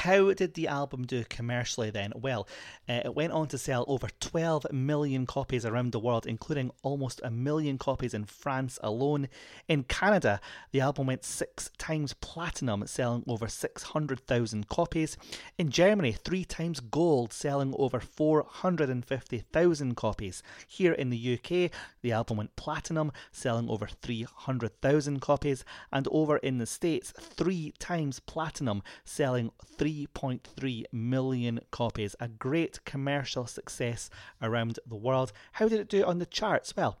Speaker 4: how did the album do commercially then? Well, uh, it went on to sell over 12 million copies around the world, including almost a million copies in France alone. In Canada, the album went six times platinum, selling over 600,000 copies. In Germany, three times gold, selling over 450,000 copies. Here in the UK, the album went platinum, selling over 300,000 copies. And over in the States, three times platinum, selling 3 3.3 million copies. A great commercial success around the world. How did it do on the charts? Well,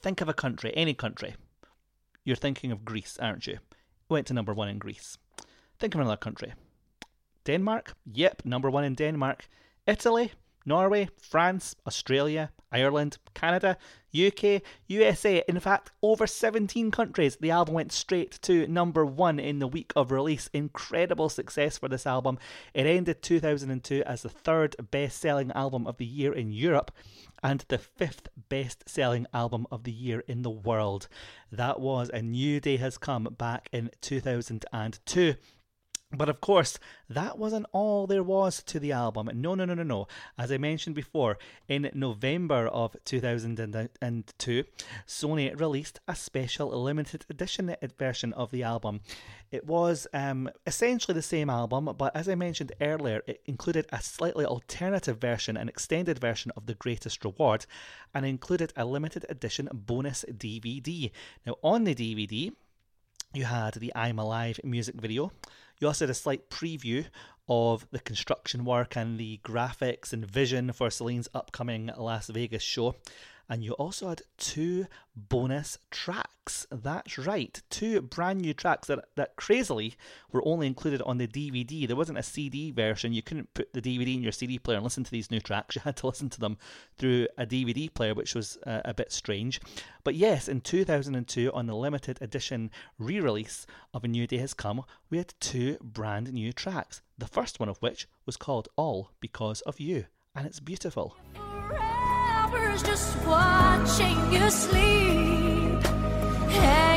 Speaker 4: think of a country, any country. You're thinking of Greece, aren't you? It went to number one in Greece. Think of another country. Denmark? Yep, number one in Denmark. Italy? Norway, France, Australia, Ireland, Canada, UK, USA, in fact, over 17 countries. The album went straight to number one in the week of release. Incredible success for this album. It ended 2002 as the third best selling album of the year in Europe and the fifth best selling album of the year in the world. That was A New Day Has Come back in 2002. But of course, that wasn't all there was to the album. No, no, no, no, no. As I mentioned before, in November of 2002, Sony released a special limited edition version of the album. It was um, essentially the same album, but as I mentioned earlier, it included a slightly alternative version, an extended version of The Greatest Reward, and included a limited edition bonus DVD. Now, on the DVD, you had the I'm Alive music video. You also had a slight preview of the construction work and the graphics and vision for Celine's upcoming Las Vegas show. And you also had two bonus tracks. That's right, two brand new tracks that, that crazily were only included on the DVD. There wasn't a CD version. You couldn't put the DVD in your CD player and listen to these new tracks. You had to listen to them through a DVD player, which was uh, a bit strange. But yes, in 2002, on the limited edition re release of A New Day Has Come, we had two brand new tracks. The first one of which was called All Because of You, and it's beautiful.
Speaker 5: Hours just watching you sleep, hanging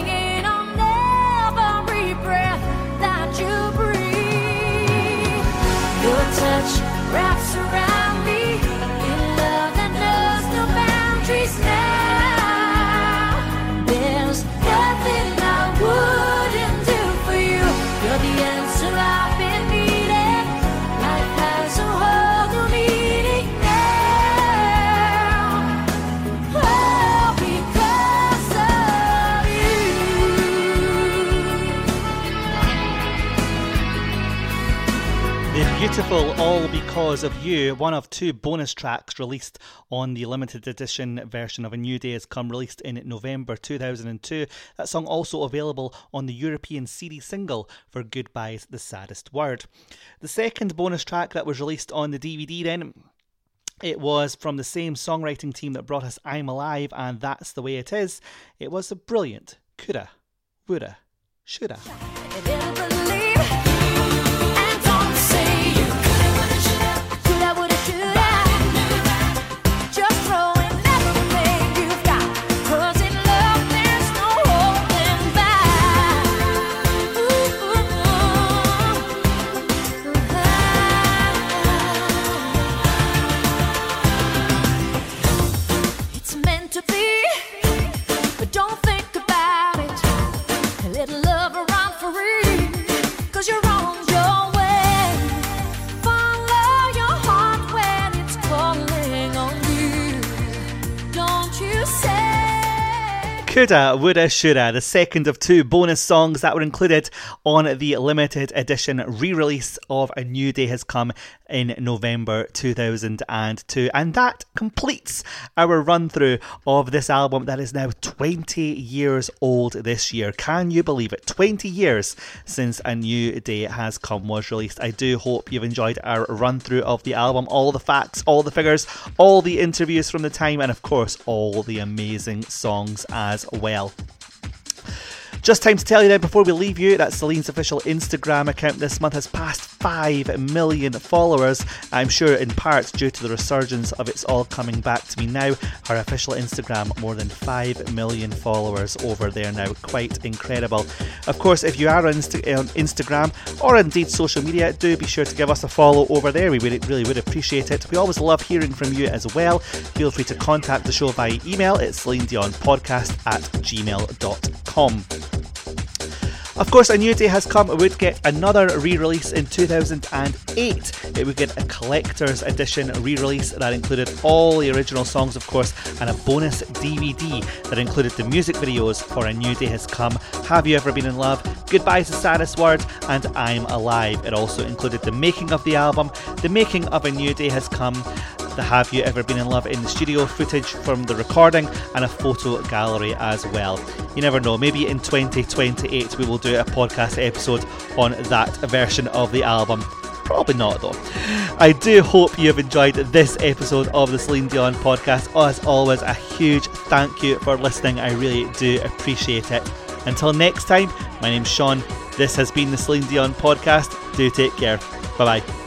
Speaker 4: beautiful All Because of You, one of two bonus tracks released on the limited edition version of A New Day Has Come, released in November 2002. That song also available on the European CD single for Goodbye's the Saddest Word. The second bonus track that was released on the DVD then. It was from the same songwriting team that brought us I'm Alive and That's the Way It Is. It was the brilliant Coulda, Woulda, Shoulda.
Speaker 5: Coulda, Woulda, Shoulda,
Speaker 4: the second of two bonus songs that were included on the limited edition re release of A New Day Has Come in November 2002. And that completes our run through of this album that is now 20 years old this year. Can you believe it? 20 years since A New Day Has Come was released. I do hope you've enjoyed our run through of the album, all the facts, all the figures, all the interviews from the time, and of course, all the amazing songs as well. Just time to tell you now before we leave you that Celine's official Instagram account this month has passed 5 million followers. I'm sure in part due to the resurgence of It's All Coming Back to Me Now. Her official Instagram, more than 5 million followers over there now. Quite incredible. Of course, if you are on, Insta- on Instagram or indeed social media, do be sure to give us a follow over there. We would, really would appreciate it. We always love hearing from you as well. Feel free to contact the show via email. It's Celine Dion Podcast at gmail.com. Of course, A New Day Has Come would get another re release in 2008. It would get a collector's edition re release that included all the original songs, of course, and a bonus DVD that included the music videos for A New Day Has Come, Have You Ever Been in Love, Goodbye's the Saddest Word, and I'm Alive. It also included the making of the album, the making of A New Day Has Come, the Have You Ever Been in Love in the studio footage from the recording, and a photo gallery as well. You never know, maybe in 2028 we will do a podcast episode on that version of the album. Probably not though. I do hope you have enjoyed this episode of the Celine Dion podcast. As always, a huge thank you for listening. I really do appreciate it. Until next time, my name's Sean. This has been the Celine Dion podcast. Do take care. Bye bye.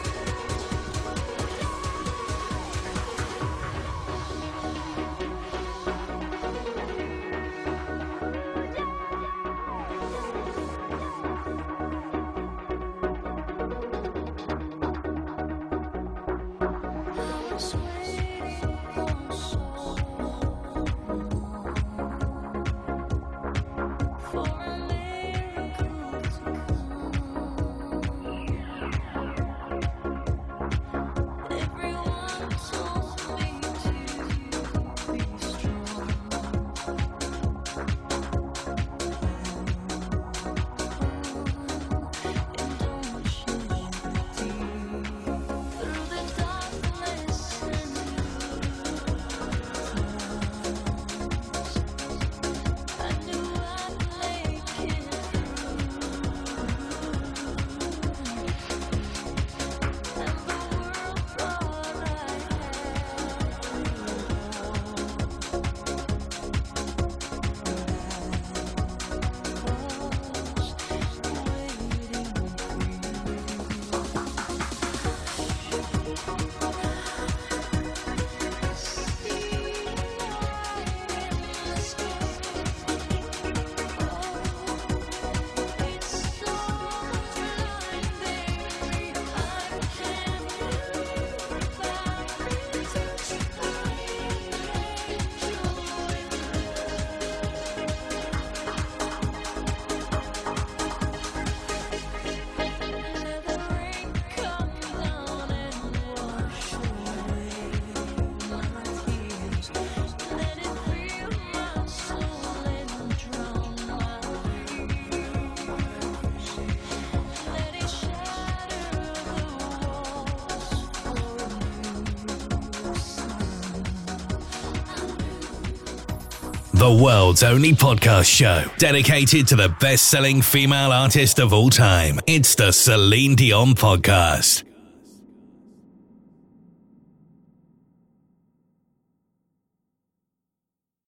Speaker 1: World's only podcast show dedicated to the best selling female artist of all time. It's the Celine Dion Podcast.